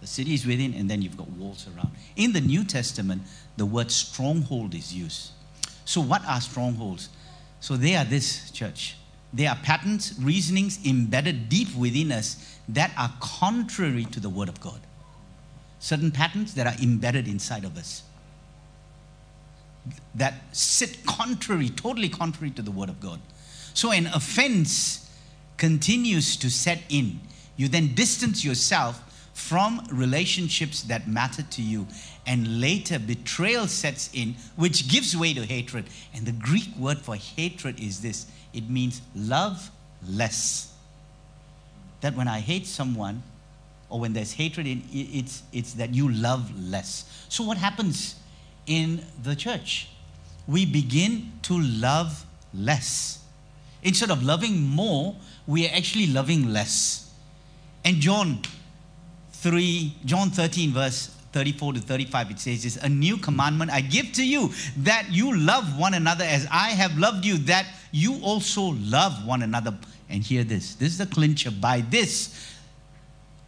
The city is within, and then you've got walls around. In the New Testament, the word stronghold is used. So, what are strongholds? So, they are this, church. They are patterns, reasonings embedded deep within us that are contrary to the Word of God. Certain patterns that are embedded inside of us that sit contrary, totally contrary to the Word of God. So, an offense continues to set in. You then distance yourself from relationships that matter to you. And later, betrayal sets in, which gives way to hatred. And the Greek word for hatred is this it means love less. That when I hate someone, or when there's hatred, in, it's, it's that you love less. So, what happens in the church? We begin to love less. Instead of loving more, we are actually loving less. And John 3, John 13, verse 34 to 35, it says this A new commandment I give to you, that you love one another as I have loved you, that you also love one another. And hear this this is the clincher. By this,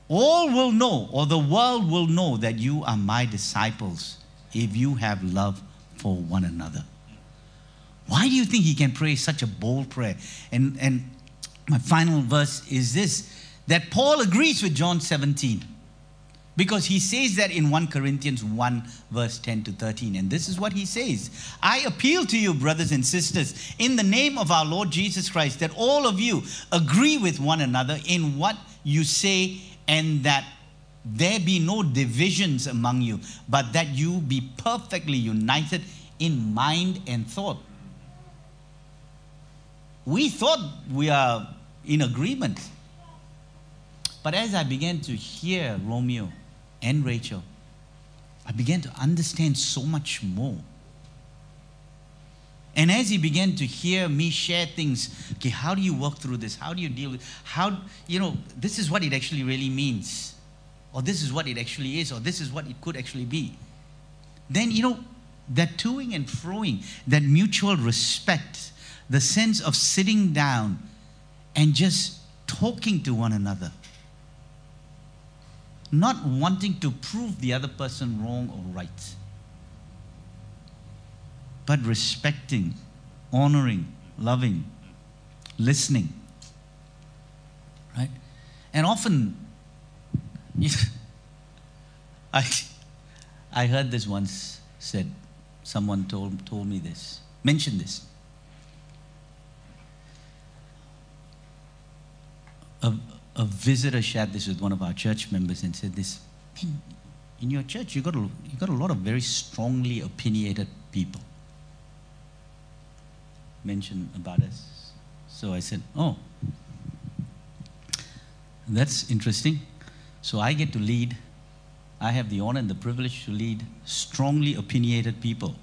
all will know, or the world will know, that you are my disciples if you have love for one another. Why do you think he can pray such a bold prayer? And, and my final verse is this that Paul agrees with John 17 because he says that in 1 Corinthians 1, verse 10 to 13. And this is what he says I appeal to you, brothers and sisters, in the name of our Lord Jesus Christ, that all of you agree with one another in what you say, and that there be no divisions among you, but that you be perfectly united in mind and thought. We thought we are in agreement. But as I began to hear Romeo, and Rachel, I began to understand so much more. And as he began to hear me share things, okay, how do you work through this? How do you deal with how you know, this is what it actually really means. Or this is what it actually is, or this is what it could actually be. Then you know, that toing and froing, that mutual respect, the sense of sitting down and just talking to one another not wanting to prove the other person wrong or right, but respecting, honoring, loving, listening. Right? And often, I, I heard this once said, someone told, told me this, mentioned this. A, a visitor shared this with one of our church members and said this in your church you got a, you got a lot of very strongly opinionated people. Mention about us. So i said oh that's interesting so i get to lead i have the honor and the privilege to lead strongly opinionated people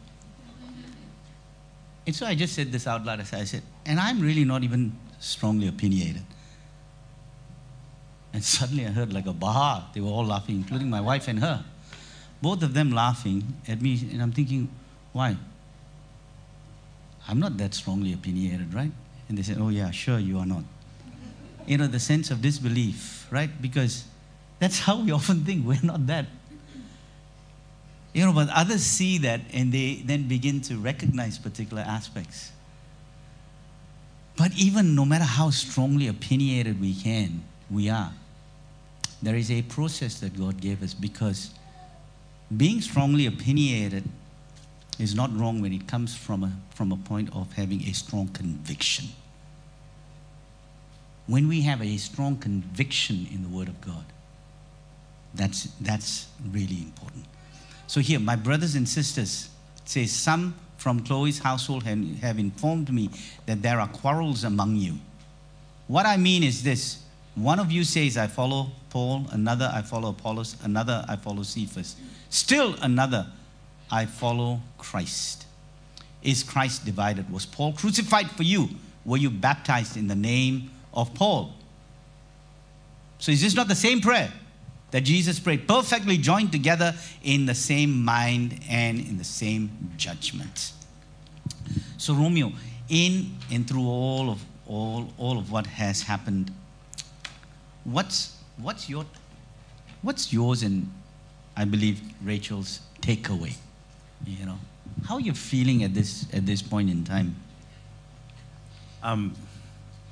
and so i just said this out loud i said and i'm really not even strongly opinionated and suddenly I heard like a baha. They were all laughing, including my wife and her. Both of them laughing at me, and I'm thinking, why? I'm not that strongly opinionated, right? And they said, oh, yeah, sure, you are not. You know, the sense of disbelief, right? Because that's how we often think we're not that. You know, but others see that and they then begin to recognize particular aspects. But even no matter how strongly opinionated we can, we are, there is a process that God gave us because being strongly opinionated is not wrong when it comes from a, from a point of having a strong conviction. When we have a strong conviction in the Word of God, that's, that's really important. So, here, my brothers and sisters say, Some from Chloe's household have, have informed me that there are quarrels among you. What I mean is this one of you says, I follow Paul, another, I follow Apollos, another, I follow Cephas. Still another, I follow Christ. Is Christ divided? Was Paul crucified for you? Were you baptized in the name of Paul? So is this not the same prayer that Jesus prayed, perfectly joined together in the same mind and in the same judgment? So Romeo, in and through all of all, all of what has happened What's, what's your What's yours and I believe Rachel's takeaway? You know, how are you feeling at this at this point in time? Um,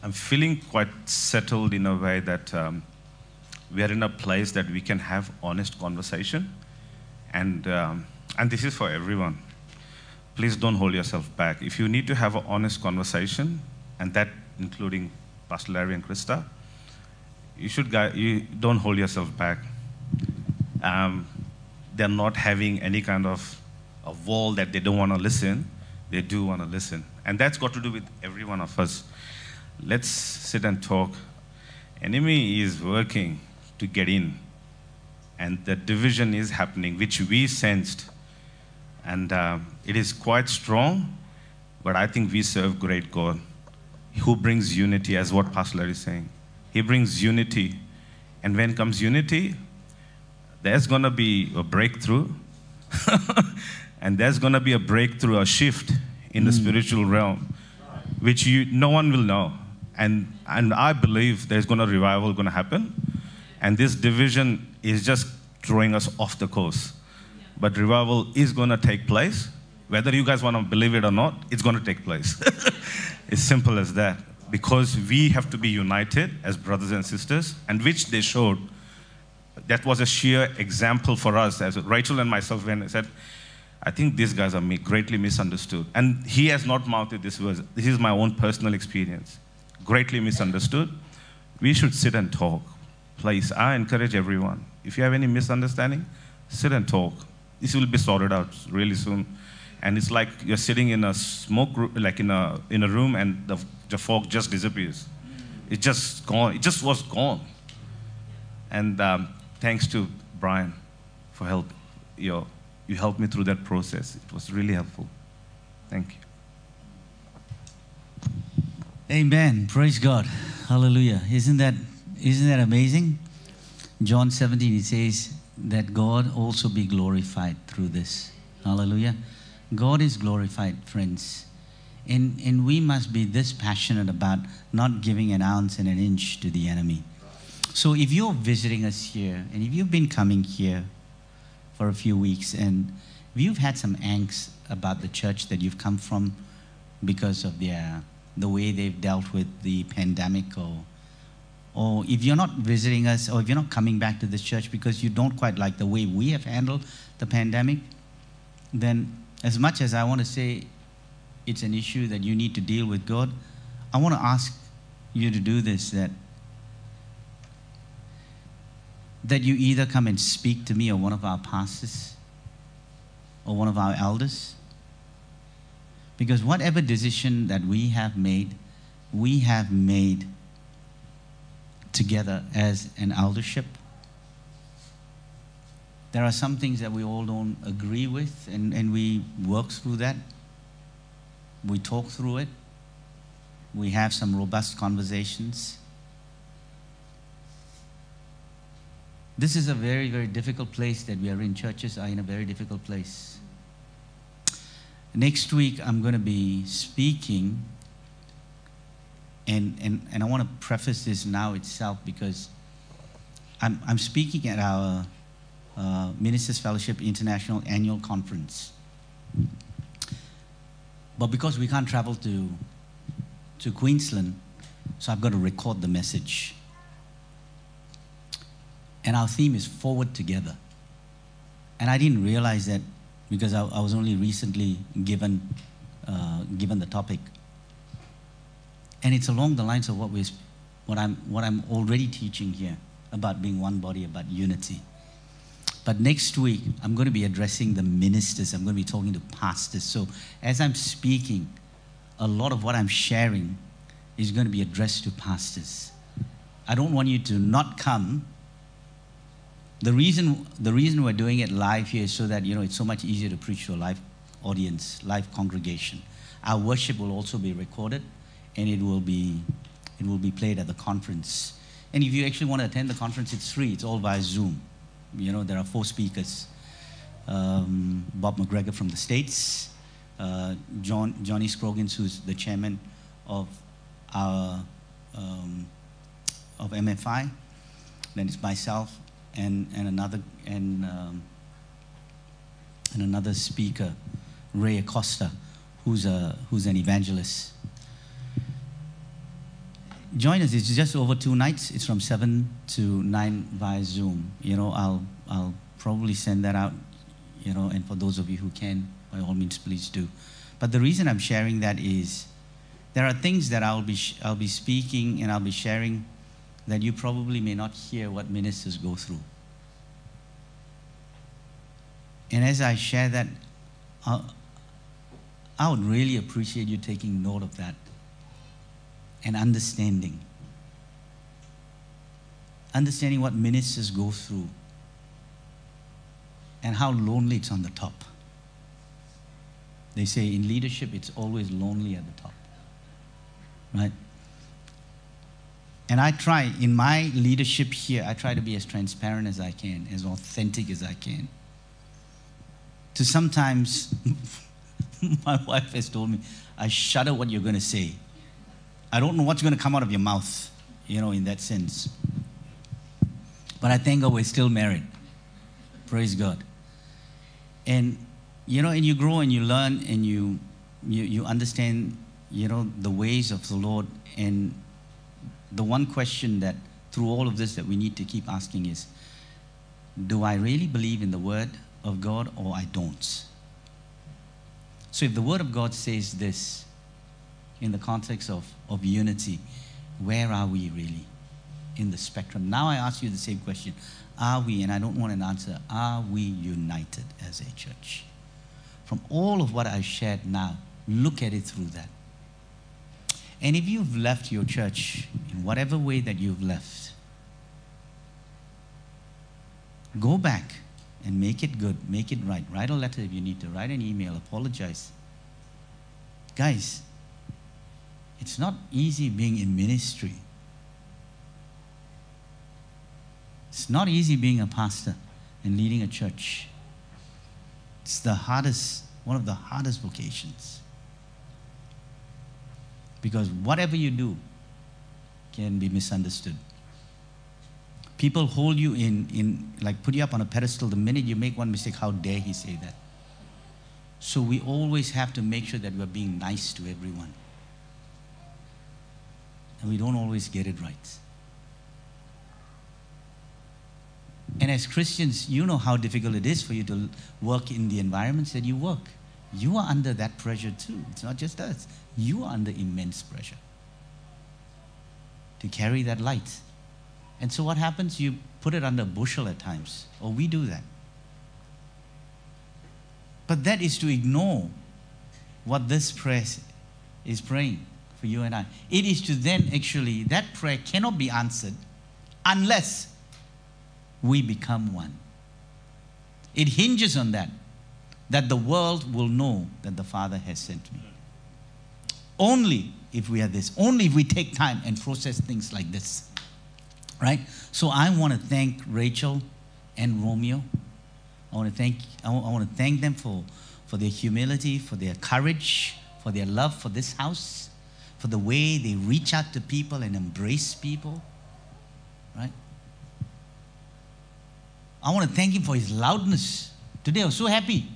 I'm feeling quite settled in a way that um, we are in a place that we can have honest conversation, and um, and this is for everyone. Please don't hold yourself back. If you need to have an honest conversation, and that including Pastor Larry and Krista, you should you don't hold yourself back. Um, they're not having any kind of a wall that they don't want to listen. They do want to listen, and that's got to do with every one of us. Let's sit and talk. Enemy is working to get in, and the division is happening, which we sensed, and uh, it is quite strong. But I think we serve great God, who brings unity, as what Pastor Larry is saying. He brings unity, and when comes unity, there's going to be a breakthrough, and there's going to be a breakthrough, a shift in the spiritual realm, which you, no one will know. And, and I believe there's going to revival going to happen, and this division is just throwing us off the course. But revival is going to take place. Whether you guys want to believe it or not, it's going to take place. it's simple as that. Because we have to be united as brothers and sisters, and which they showed that was a sheer example for us as Rachel and myself when I said, I think these guys are greatly misunderstood. And he has not mounted this verse. This is my own personal experience. Greatly misunderstood. We should sit and talk. Please, I encourage everyone. If you have any misunderstanding, sit and talk. This will be sorted out really soon. And it's like you're sitting in a smoke, room, like in a, in a room, and the, the fog just disappears. It just gone. It just was gone. And um, thanks to Brian for help. You, you helped me through that process. It was really helpful. Thank you. Amen. Praise God. Hallelujah. Isn't that isn't that amazing? John 17 it says that God also be glorified through this. Hallelujah. God is glorified, friends. And, and we must be this passionate about not giving an ounce and an inch to the enemy. So if you're visiting us here, and if you've been coming here for a few weeks, and if you've had some angst about the church that you've come from because of their, the way they've dealt with the pandemic, or, or if you're not visiting us, or if you're not coming back to this church because you don't quite like the way we have handled the pandemic, then as much as I want to say it's an issue that you need to deal with God, I want to ask you to do this that that you either come and speak to me or one of our pastors or one of our elders. Because whatever decision that we have made, we have made together as an eldership. There are some things that we all don't agree with, and, and we work through that. We talk through it. We have some robust conversations. This is a very, very difficult place that we are in. Churches are in a very difficult place. Next week, I'm going to be speaking, and, and, and I want to preface this now itself because I'm, I'm speaking at our uh, Ministers Fellowship International Annual Conference. But because we can't travel to, to Queensland, so I've got to record the message. And our theme is Forward Together. And I didn't realize that because I, I was only recently given, uh, given the topic. And it's along the lines of what, we what, I'm, what I'm already teaching here about being one body, about unity. But next week, I'm going to be addressing the ministers. I'm going to be talking to pastors. So as I'm speaking, a lot of what I'm sharing is going to be addressed to pastors. I don't want you to not come the reason, the reason we're doing it live here is so that, you know, it's so much easier to preach to a live audience, live congregation. Our worship will also be recorded and it will be, it will be played at the conference. And if you actually want to attend the conference, it's free. It's all via Zoom. You know, there are four speakers. Um, Bob McGregor from the States, uh, John, Johnny Scroggins, who's the chairman of our um, of MFI. Then it's myself, and, and another and um, and another speaker, Ray Acosta, who's a who's an evangelist. Join us. It's just over two nights. It's from seven to nine via Zoom. You know, I'll I'll probably send that out. You know, and for those of you who can, by all means, please do. But the reason I'm sharing that is there are things that I'll be, sh- I'll be speaking and I'll be sharing that you probably may not hear what ministers go through. And as I share that, i I would really appreciate you taking note of that and understanding. Understanding what ministers go through and how lonely it's on the top. They say in leadership, it's always lonely at the top. Right? And I try, in my leadership here, I try to be as transparent as I can, as authentic as I can. To sometimes, my wife has told me, I shudder what you're going to say. I don't know what's going to come out of your mouth, you know, in that sense. But I thank God we're still married. Praise God. And you know, and you grow and you learn and you, you, you understand, you know, the ways of the Lord. And the one question that through all of this that we need to keep asking is, do I really believe in the Word of God or I don't? So if the Word of God says this in the context of, of unity, where are we really in the spectrum? Now I ask you the same question. Are we, and I don't want an answer, are we united as a church? from all of what I've shared now, look at it through that. And if you've left your church in whatever way that you've left, go back and make it good, make it right. Write a letter if you need to, write an email, apologize. Guys, it's not easy being in ministry. It's not easy being a pastor and leading a church. It's the hardest, one of the hardest vocations. Because whatever you do can be misunderstood. People hold you in, in, like put you up on a pedestal the minute you make one mistake. How dare he say that? So we always have to make sure that we're being nice to everyone. And we don't always get it right. And as Christians, you know how difficult it is for you to work in the environments that you work. You are under that pressure too. It's not just us. You are under immense pressure to carry that light. And so what happens? You put it under a bushel at times, or we do that. But that is to ignore what this prayer is praying for you and I. It is to then actually, that prayer cannot be answered unless we become one. It hinges on that, that the world will know that the Father has sent me. Only if we are this, only if we take time and process things like this. Right? So I want to thank Rachel and Romeo. I want to thank, I want to thank them for, for their humility, for their courage, for their love for this house, for the way they reach out to people and embrace people. Right? I want to thank him for his loudness. Today I was so happy.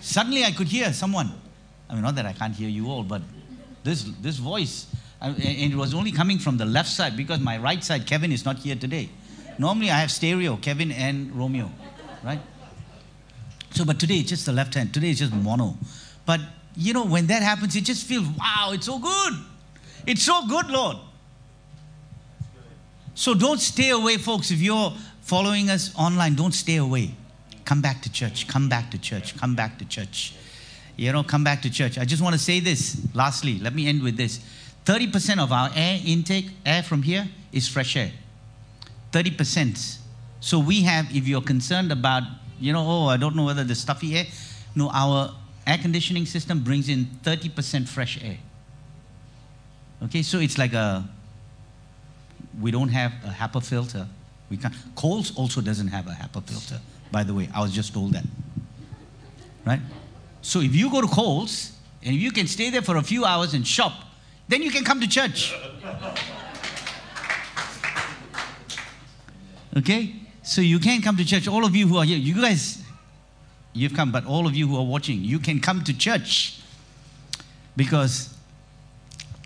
Suddenly I could hear someone. I mean, not that I can't hear you all, but this, this voice. And it was only coming from the left side because my right side, Kevin, is not here today. Normally I have stereo, Kevin and Romeo, right? So, but today it's just the left hand. Today it's just mono. But, you know, when that happens, it just feels, wow, it's so good. It's so good, Lord. So don't stay away, folks. If you're following us online, don't stay away. Come back to church. Come back to church. Come back to church. You know, come back to church. I just want to say this lastly. Let me end with this 30% of our air intake, air from here, is fresh air. 30%. So we have, if you're concerned about, you know, oh, I don't know whether the stuffy air, no, our air conditioning system brings in 30% fresh air. Okay, so it's like a, we don't have a HEPA filter we can't. Coles also doesn't have a HEPA filter, by the way. I was just told that. Right? So if you go to Coles and if you can stay there for a few hours and shop, then you can come to church. Okay? So you can come to church. All of you who are here, you guys, you've come, but all of you who are watching, you can come to church. Because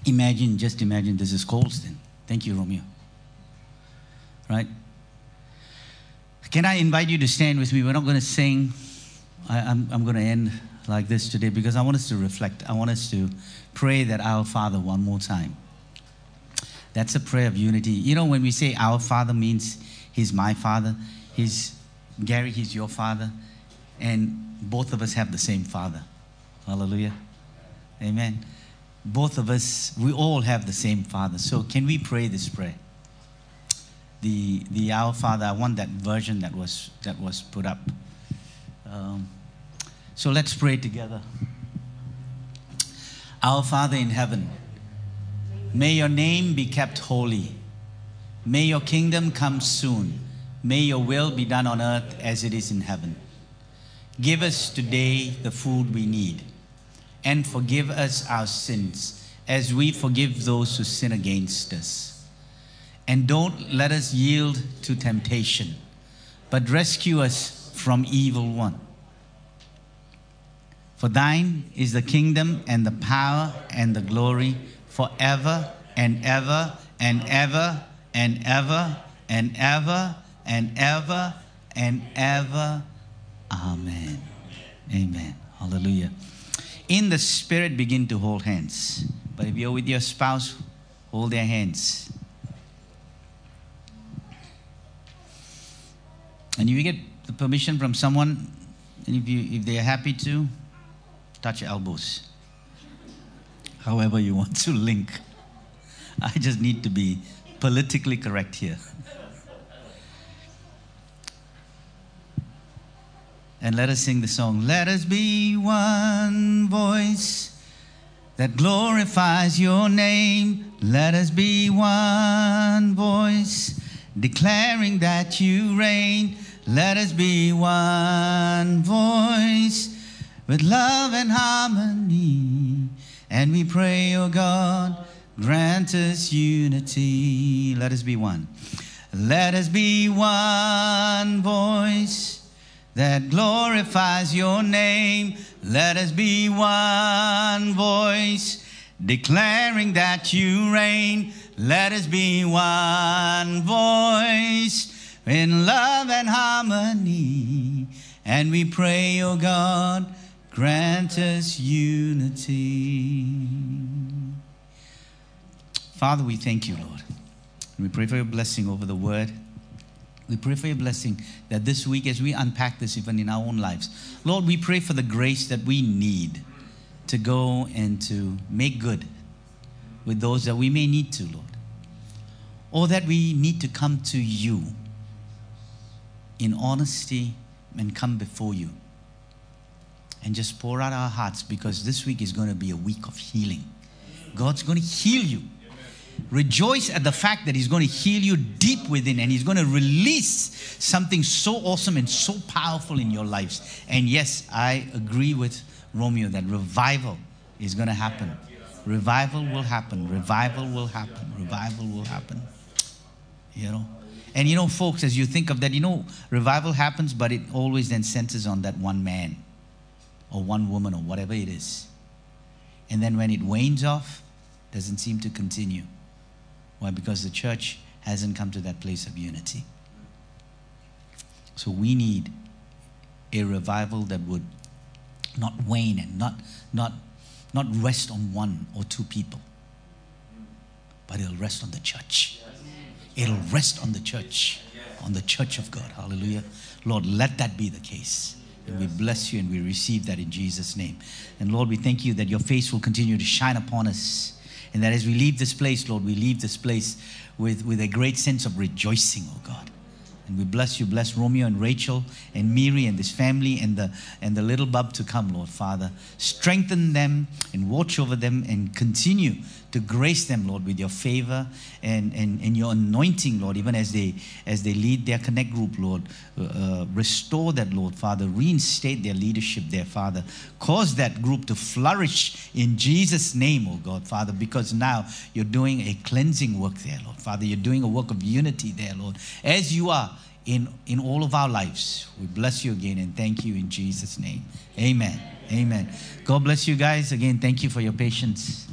imagine, just imagine this is Colston. Thank you, Romeo. Right? Can I invite you to stand with me? We're not going to sing. I, am I'm, I'm going to end like this today because I want us to reflect. I want us to pray that Our Father one more time. That's a prayer of unity. You know, when we say Our Father means He's my Father, He's Gary, He's your Father, and both of us have the same Father. Hallelujah. Amen. Both of us, we all have the same Father. So, can we pray this prayer? The, the Our Father, I want that version that was, that was put up. Um, so, let's pray together. Our Father in heaven, may your name be kept holy. May your kingdom come soon. May your will be done on earth as it is in heaven. Give us today the food we need, and forgive us our sins as we forgive those who sin against us. And don't let us yield to temptation, but rescue us from evil one. For thine is the kingdom and the power and the glory forever and ever and ever and ever and ever and ever and ever. Amen. Amen. Hallelujah. In the spirit, begin to hold hands. But if you're with your spouse, hold their hands. And if you get the permission from someone, and if, you, if they're happy to, touch your elbows. However, you want to link. I just need to be politically correct here. And let us sing the song. Let us be one voice that glorifies your name. Let us be one voice declaring that you reign. Let us be one voice with love and harmony. And we pray, O oh God, grant us unity. Let us be one. Let us be one voice that glorifies your name. Let us be one voice declaring that you reign. Let us be one voice in love and harmony. And we pray, O oh God, grant us unity. Father, we thank you, Lord. And we pray for your blessing over the word. We pray for your blessing that this week, as we unpack this even in our own lives, Lord, we pray for the grace that we need to go and to make good with those that we may need to, Lord. Or that we need to come to you in honesty and come before you and just pour out our hearts because this week is going to be a week of healing. God's going to heal you. Rejoice at the fact that He's going to heal you deep within and He's going to release something so awesome and so powerful in your lives. And yes, I agree with Romeo that revival is going to happen. Revival will happen. Revival will happen. Revival will happen. You know? And you know, folks, as you think of that, you know, revival happens, but it always then centers on that one man or one woman or whatever it is. And then when it wanes off, doesn't seem to continue. Why? Because the church hasn't come to that place of unity. So we need a revival that would not wane and not, not, not rest on one or two people, but it'll rest on the church. It'll rest on the church, on the church of God. Hallelujah. Lord, let that be the case. And we bless you and we receive that in Jesus' name. And Lord, we thank you that your face will continue to shine upon us. And that as we leave this place, Lord, we leave this place with, with a great sense of rejoicing, oh God. And we bless you, bless Romeo and Rachel and Miri and this family and the, and the little bub to come, Lord Father. Strengthen them and watch over them and continue to grace them, Lord, with your favor and, and, and your anointing, Lord, even as they as they lead their connect group, Lord. Uh, uh, restore that, Lord, Father. Reinstate their leadership there, Father. Cause that group to flourish in Jesus' name, oh God, Father, because now you're doing a cleansing work there, Lord, Father. You're doing a work of unity there, Lord, as you are in, in all of our lives. We bless you again and thank you in Jesus' name. Amen. Amen. God bless you guys. Again, thank you for your patience.